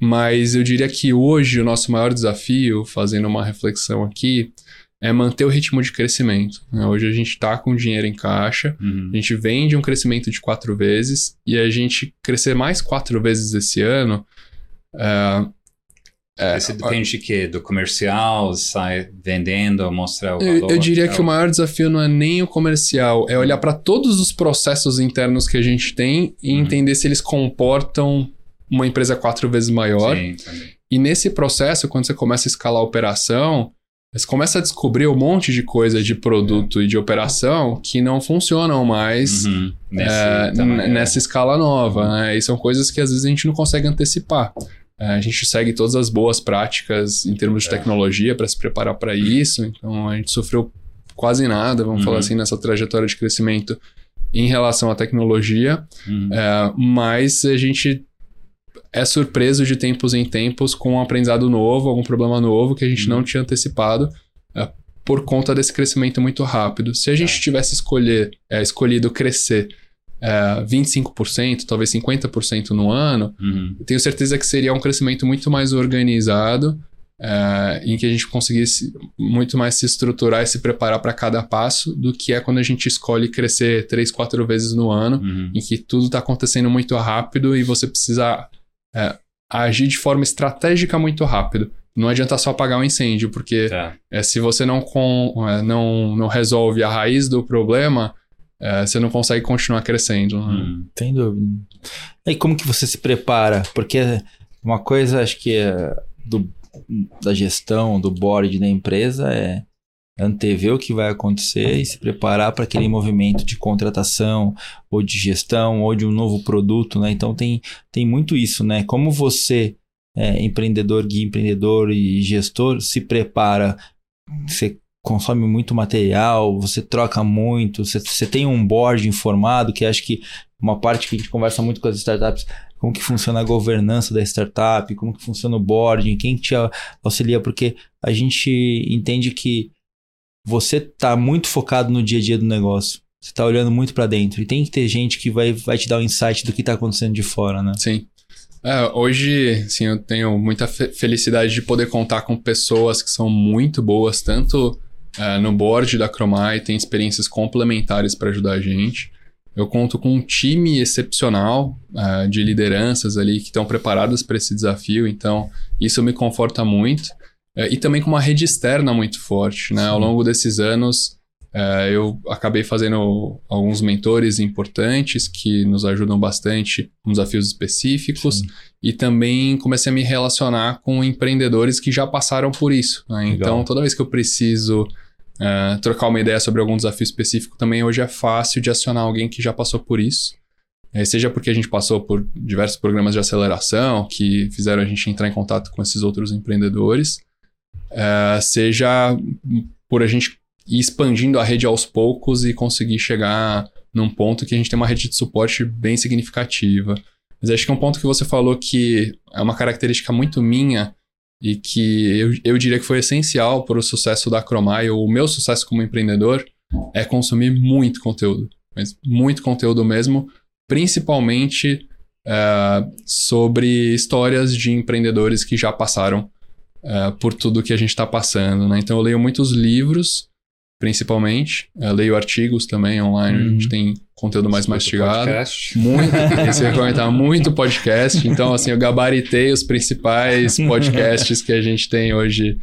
mas eu diria que hoje o nosso maior desafio, fazendo uma reflexão aqui, é manter o ritmo de crescimento. Né? Hoje a gente está com dinheiro em caixa, uhum. a gente vende um crescimento de quatro vezes e a gente crescer mais quatro vezes esse ano é, É, depende de quê? Do comercial, sai vendendo, mostrar o valor? Eu, eu diria que o maior desafio não é nem o comercial, é olhar para todos os processos internos que a gente tem e uhum. entender se eles comportam uma empresa quatro vezes maior. Sim, e nesse processo, quando você começa a escalar a operação, você começa a descobrir um monte de coisa de produto é. e de operação que não funcionam mais uhum. É, é, nessa escala nova. Né? E são coisas que às vezes a gente não consegue antecipar. É, a gente segue todas as boas práticas em termos de é. tecnologia para se preparar para isso. Então a gente sofreu quase nada, vamos uhum. falar assim, nessa trajetória de crescimento em relação à tecnologia. Uhum. É, mas a gente é surpreso de tempos em tempos com um aprendizado novo, algum problema novo que a gente uhum. não tinha antecipado. É, por conta desse crescimento muito rápido. Se a gente é. tivesse escolher, é, escolhido crescer é, 25%, talvez 50% no ano, uhum. tenho certeza que seria um crescimento muito mais organizado, é, em que a gente conseguisse muito mais se estruturar e se preparar para cada passo do que é quando a gente escolhe crescer três, quatro vezes no ano, uhum. em que tudo está acontecendo muito rápido e você precisa é, agir de forma estratégica muito rápido. Não adianta só apagar o um incêndio, porque tá. é, se você não, com, é, não, não resolve a raiz do problema, é, você não consegue continuar crescendo. Né? Hum, tem dúvida. E como que você se prepara? Porque uma coisa, acho que é do, da gestão, do board da empresa é antever o que vai acontecer e se preparar para aquele movimento de contratação ou de gestão ou de um novo produto, né? Então tem, tem muito isso, né? Como você, é, empreendedor, guia empreendedor e gestor, se prepara, você consome muito material, você troca muito, você, você tem um board informado, que acho que uma parte que a gente conversa muito com as startups, como que funciona a governança da startup, como que funciona o boarding, quem te auxilia, porque a gente entende que você está muito focado no dia a dia do negócio. Você está olhando muito para dentro. E tem que ter gente que vai, vai te dar um insight do que está acontecendo de fora, né? Sim. É, hoje, sim, eu tenho muita fe felicidade de poder contar com pessoas que são muito boas, tanto é, no board da Cromai tem experiências complementares para ajudar a gente. Eu conto com um time excepcional uh, de lideranças ali que estão preparadas para esse desafio, então isso me conforta muito. Uh, e também com uma rede externa muito forte. Né? Ao longo desses anos, uh, eu acabei fazendo alguns mentores importantes que nos ajudam bastante com desafios específicos Sim. e também comecei a me relacionar com empreendedores que já passaram por isso. Né? Então, toda vez que eu preciso Uh, trocar uma ideia sobre algum desafio específico também hoje é fácil de acionar alguém que já passou por isso. Seja porque a gente passou por diversos programas de aceleração que fizeram a gente entrar em contato com esses outros empreendedores, uh, seja por a gente ir expandindo a rede aos poucos e conseguir chegar num ponto que a gente tem uma rede de suporte bem significativa. Mas acho que é um ponto que você falou que é uma característica muito minha e que eu, eu diria que foi essencial para o sucesso da Cromai, ou o meu sucesso como empreendedor, é consumir muito conteúdo, mas muito conteúdo mesmo, principalmente uh, sobre histórias de empreendedores que já passaram uh, por tudo que a gente está passando. Né? Então eu leio muitos livros, principalmente, eu leio artigos também online, uhum. a gente uhum. tem conteúdo mais mastigado. Podcast. Muito, esse comentar, muito podcast. Então, assim, eu gabaritei os principais podcasts que a gente tem hoje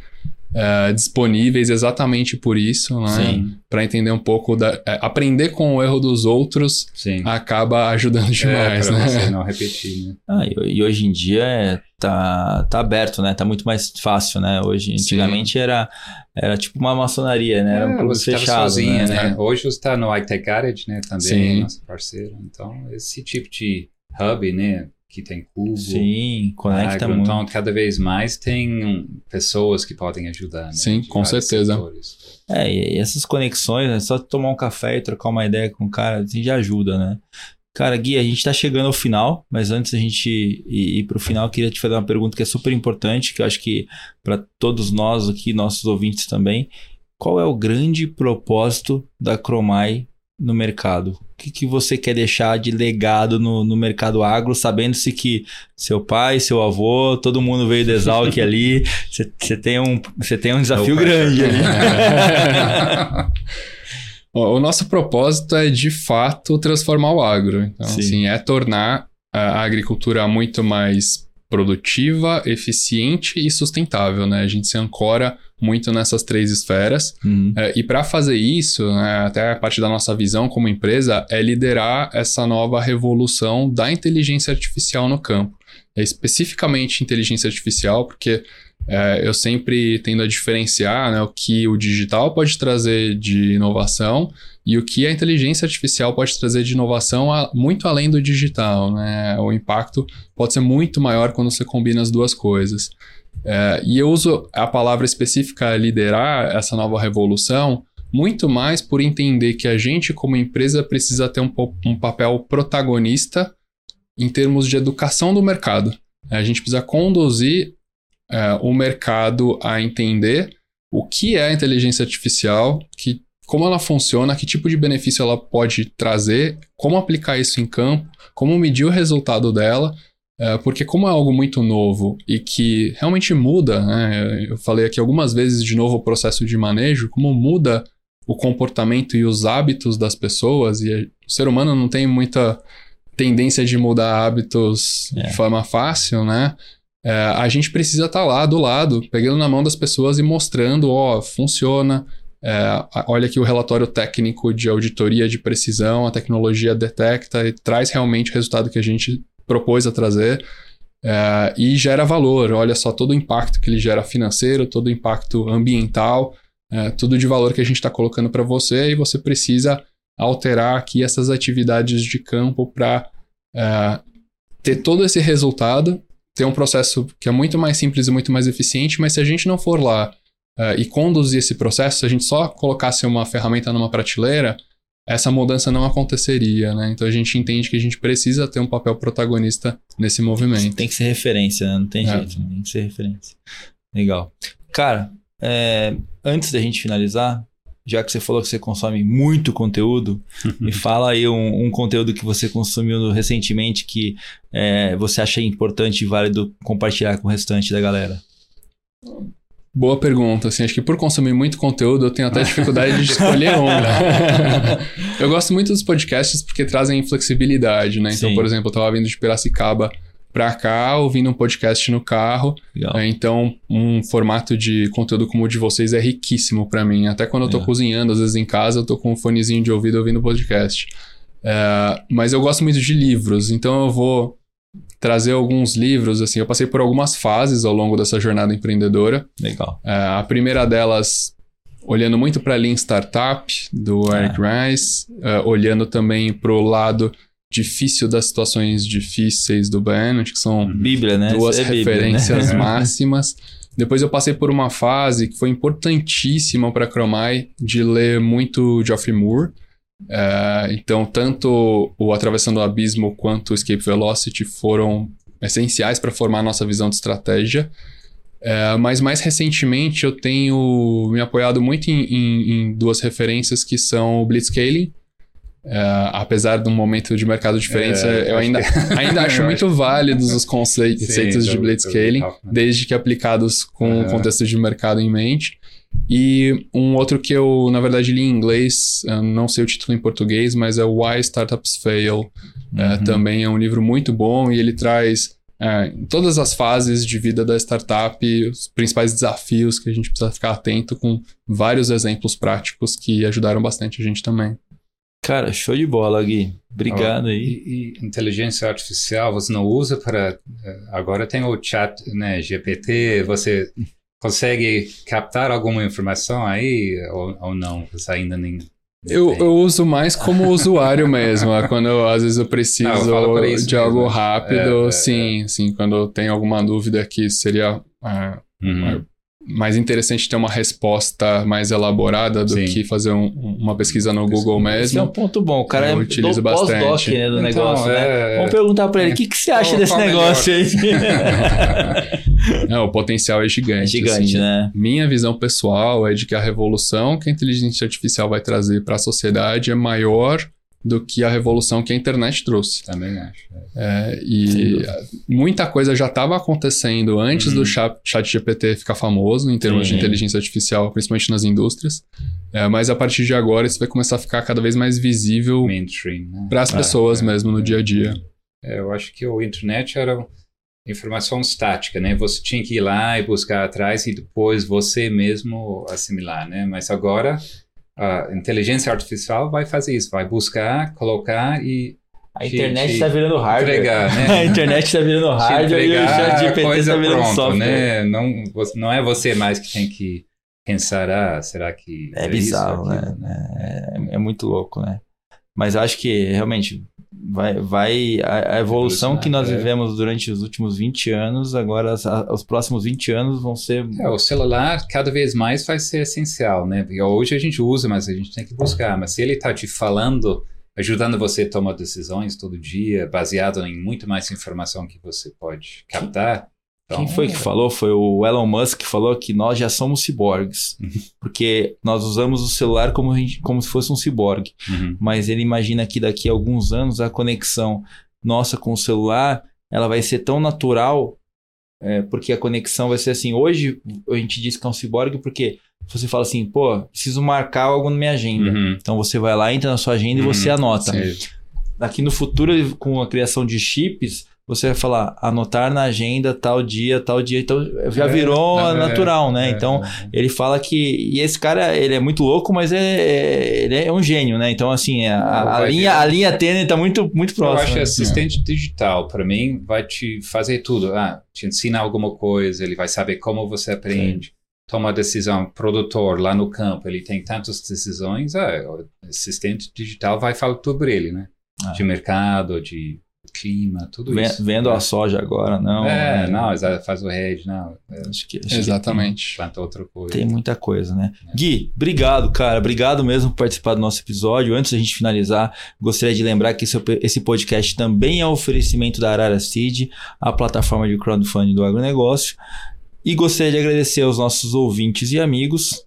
uh, disponíveis exatamente por isso, né? Para entender um pouco da. Uh, aprender com o erro dos outros Sim. acaba ajudando é, demais, é, né? Você não repetir, né? Ah, e, e, hoje em dia é, tá, tá aberto, né? Tá muito mais fácil, né? Hoje, antigamente era, era tipo uma maçonaria, né? Era um é, clube você fechado. Sozinha, né? né? Hoje você está no iTech Garage, né? Também, Sim. nosso parceiro. Então, esse tipo de hub, né? que tem cubo. Sim, conecta agro, muito. Então, cada vez mais tem pessoas que podem ajudar. Né, Sim, com certeza. Setores. É, e essas conexões, é só tomar um café e trocar uma ideia com o cara, assim, já ajuda, né? Cara, Gui, a gente tá chegando ao final, mas antes da gente ir, ir pro final, queria te fazer uma pergunta que é super importante, que eu acho que para todos nós aqui, nossos ouvintes também. Qual é o grande propósito da Cromai no mercado? O que, que você quer deixar de legado no, no mercado agro, sabendo-se que seu pai, seu avô, todo mundo veio do Exalc ali, você tem, um, tem um desafio grande ali. o nosso propósito é, de fato, transformar o agro. Então, Sim. assim, é tornar a agricultura muito mais produtiva, eficiente e sustentável, né? A gente se ancora muito nessas três esferas. Uhum. É, e para fazer isso, né, até a parte da nossa visão como empresa, é liderar essa nova revolução da inteligência artificial no campo. É especificamente inteligência artificial, porque é, eu sempre tendo a diferenciar né, o que o digital pode trazer de inovação e o que a inteligência artificial pode trazer de inovação a, muito além do digital. Né? O impacto pode ser muito maior quando você combina as duas coisas. É, e eu uso a palavra específica liderar essa nova revolução muito mais por entender que a gente, como empresa, precisa ter um, um papel protagonista em termos de educação do mercado. A gente precisa conduzir é, o mercado a entender o que é a inteligência artificial, que, como ela funciona, que tipo de benefício ela pode trazer, como aplicar isso em campo, como medir o resultado dela, é, porque como é algo muito novo e que realmente muda, né, eu falei aqui algumas vezes de novo o processo de manejo, como muda o comportamento e os hábitos das pessoas, e o ser humano não tem muita tendência de mudar hábitos é. de forma fácil, né? É, a gente precisa estar tá lá do lado, pegando na mão das pessoas e mostrando, ó, funciona. É, olha aqui o relatório técnico de auditoria de precisão, a tecnologia detecta e traz realmente o resultado que a gente propôs a trazer. É, e gera valor. Olha só todo o impacto que ele gera financeiro, todo o impacto ambiental, é, tudo de valor que a gente está colocando para você e você precisa alterar aqui essas atividades de campo para é, ter todo esse resultado ter um processo que é muito mais simples e muito mais eficiente, mas se a gente não for lá uh, e conduzir esse processo, se a gente só colocasse uma ferramenta numa prateleira, essa mudança não aconteceria, né? Então a gente entende que a gente precisa ter um papel protagonista nesse movimento. Tem que ser referência, né? Não tem é. jeito, tem que ser referência. Legal. Cara, é, antes da gente finalizar, já que você falou que você consome muito conteúdo, me fala aí um, um, conteúdo que você consumiu recentemente que é, você acha importante e válido compartilhar com o restante da galera. Boa pergunta. Assim, acho que por consumir muito conteúdo, eu tenho até dificuldade de escolher um. eu gosto muito dos podcasts porque trazem flexibilidade, né? Então, Sim. por exemplo, eu estava vindo de Piracicaba para cá, ouvindo um podcast no carro. É, então, um formato de conteúdo como o de vocês é riquíssimo para mim. Até quando eu tô cozinhando, às vezes em casa, eu tô com um fonezinho de ouvido ouvindo podcast. É, mas eu gosto muito de livros, então eu vou trazer alguns livros. Assim, eu passei por algumas fases ao longo dessa jornada empreendedora. Legal. É, a primeira delas olhando muito para a Lean Startup, do Eric é. Rice, uh, olhando também para o lado difícil das situações difíceis do Bennett, que são Bíblia, né? duas é referências Bíblia, né? máximas. Depois eu passei por uma fase que foi importantíssima para Chromai de ler muito Geoffrey Moore. É, então, tanto o Atravessando o Abismo quanto o Escape Velocity foram essenciais para formar a nossa visão de estratégia. É, mas mais recentemente eu tenho me apoiado muito em, em, em duas referências que são o Blitzscaling Uh, apesar de um momento de mercado diferente, é, eu ainda, que... ainda acho muito válidos os conceitos Sim, de blitzscaling, né? desde que aplicados com o contexto de mercado em mente. E um outro que eu, na verdade, li em inglês, não sei o título em português, mas é Why Startups Fail. É, uhum. também é um livro muito bom e ele traz é, em todas as fases de vida da startup os principais desafios que a gente precisa ficar atento, com vários exemplos práticos que ajudaram bastante a gente também. Cara, show de bola, Gui. Obrigado aí. E, e, inteligência artificial você não usa para. Eh, agora tem o chat, né, GPT, você consegue captar alguma informação aí ou, ou não? Você ainda nem. Eu, eu uso mais como usuário mesmo. É quando eu, às vezes eu preciso não, eu de mesmo. algo rápido. É, é, sim, é. sim. Quando eu tenho alguma dúvida que seria. Uh, uhum mais interessante ter uma resposta mais elaborada do Sim. que fazer um, uma pesquisa no Google mesmo. Esse é um ponto bom. O cara eu é utilizo bastante. Né, do então, negócio, né? é... né? Vamos perguntar para ele, o que, que você acha desse negócio aí? Não, o potencial é gigante. É gigante, assim. né? Minha visão pessoal é de que a revolução que a inteligência artificial vai trazer para a sociedade é maior do que a revolução que a internet trouxe. Também acho. É, e muita coisa já estava acontecendo antes uhum. do chat, chat GPT ficar famoso em termos Sim. de inteligência artificial, principalmente nas indústrias. É, mas a partir de agora isso vai começar a ficar cada vez mais visível né? para as pessoas é, mesmo no dia a dia. É, eu acho que o internet era informação estática, né? Você tinha que ir lá e buscar atrás e depois você mesmo assimilar, né? Mas agora a inteligência artificial vai fazer isso, vai buscar, colocar e a internet está virando hardware. Entregar, né? a internet está virando hardware e o ChatGPT está virando pronto, software. Né? Não, não é você mais que tem que pensar, ah, será que... É, é bizarro, isso, né? É, é, muito louco, né? Mas acho que realmente vai, vai a, a evolução que nós é. vivemos durante os últimos 20 anos, agora a, os próximos 20 anos vão ser. É, o celular cada vez mais vai ser essencial, né? Porque hoje a gente usa, mas a gente tem que buscar. Mas se ele está te falando, ajudando você a tomar decisões todo dia, baseado em muito mais informação que você pode captar. Então, Quem foi que falou? Foi o Elon Musk que falou que nós já somos ciborgues. Uhum. Porque nós usamos o celular como, como se fosse um ciborgue. Uhum. Mas ele imagina que daqui a alguns anos a conexão nossa com o celular ela vai ser tão natural, é, porque a conexão vai ser assim. Hoje a gente diz que é um ciborgue porque você fala assim, pô, preciso marcar algo na minha agenda. Uhum. Então você vai lá, entra na sua agenda e você uhum. anota. Sim. Daqui no futuro, com a criação de chips, você vai falar, anotar na agenda tal dia, tal dia, então já é, virou é, natural, né? É, então é. ele fala que e esse cara ele é muito louco, mas é, é ele é um gênio, né? Então assim a, a linha a linha tênue está muito muito próxima. Eu acho que assistente digital para mim vai te fazer tudo, ah, te ensina alguma coisa, ele vai saber como você aprende. Sim. Toma decisão, produtor lá no campo, ele tem tantas decisões, ah, o assistente digital vai falar tudo para ele, né? Ah. De mercado, de clima, tudo isso. Vendo é. a soja agora, não. É, é não, faz o hedge, não. É, acho que, acho Exatamente. Que planta outra coisa. Tem muita coisa, né? É. Gui, obrigado, cara. Obrigado mesmo por participar do nosso episódio. Antes da gente finalizar, gostaria de lembrar que esse podcast também é um oferecimento da Arara Seed, a plataforma de crowdfunding do agronegócio. E gostaria de agradecer aos nossos ouvintes e amigos.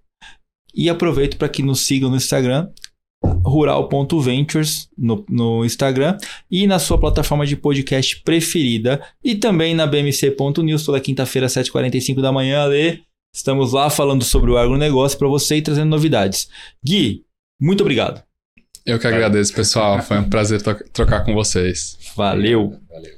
E aproveito para que nos sigam no Instagram, rural.ventures no, no Instagram e na sua plataforma de podcast preferida e também na bmc.news toda quinta-feira, 7h45 da manhã, Lê. Estamos lá falando sobre o agronegócio para você e trazendo novidades. Gui, muito obrigado. Eu que agradeço, pessoal. Foi um prazer trocar com vocês. Valeu. Valeu.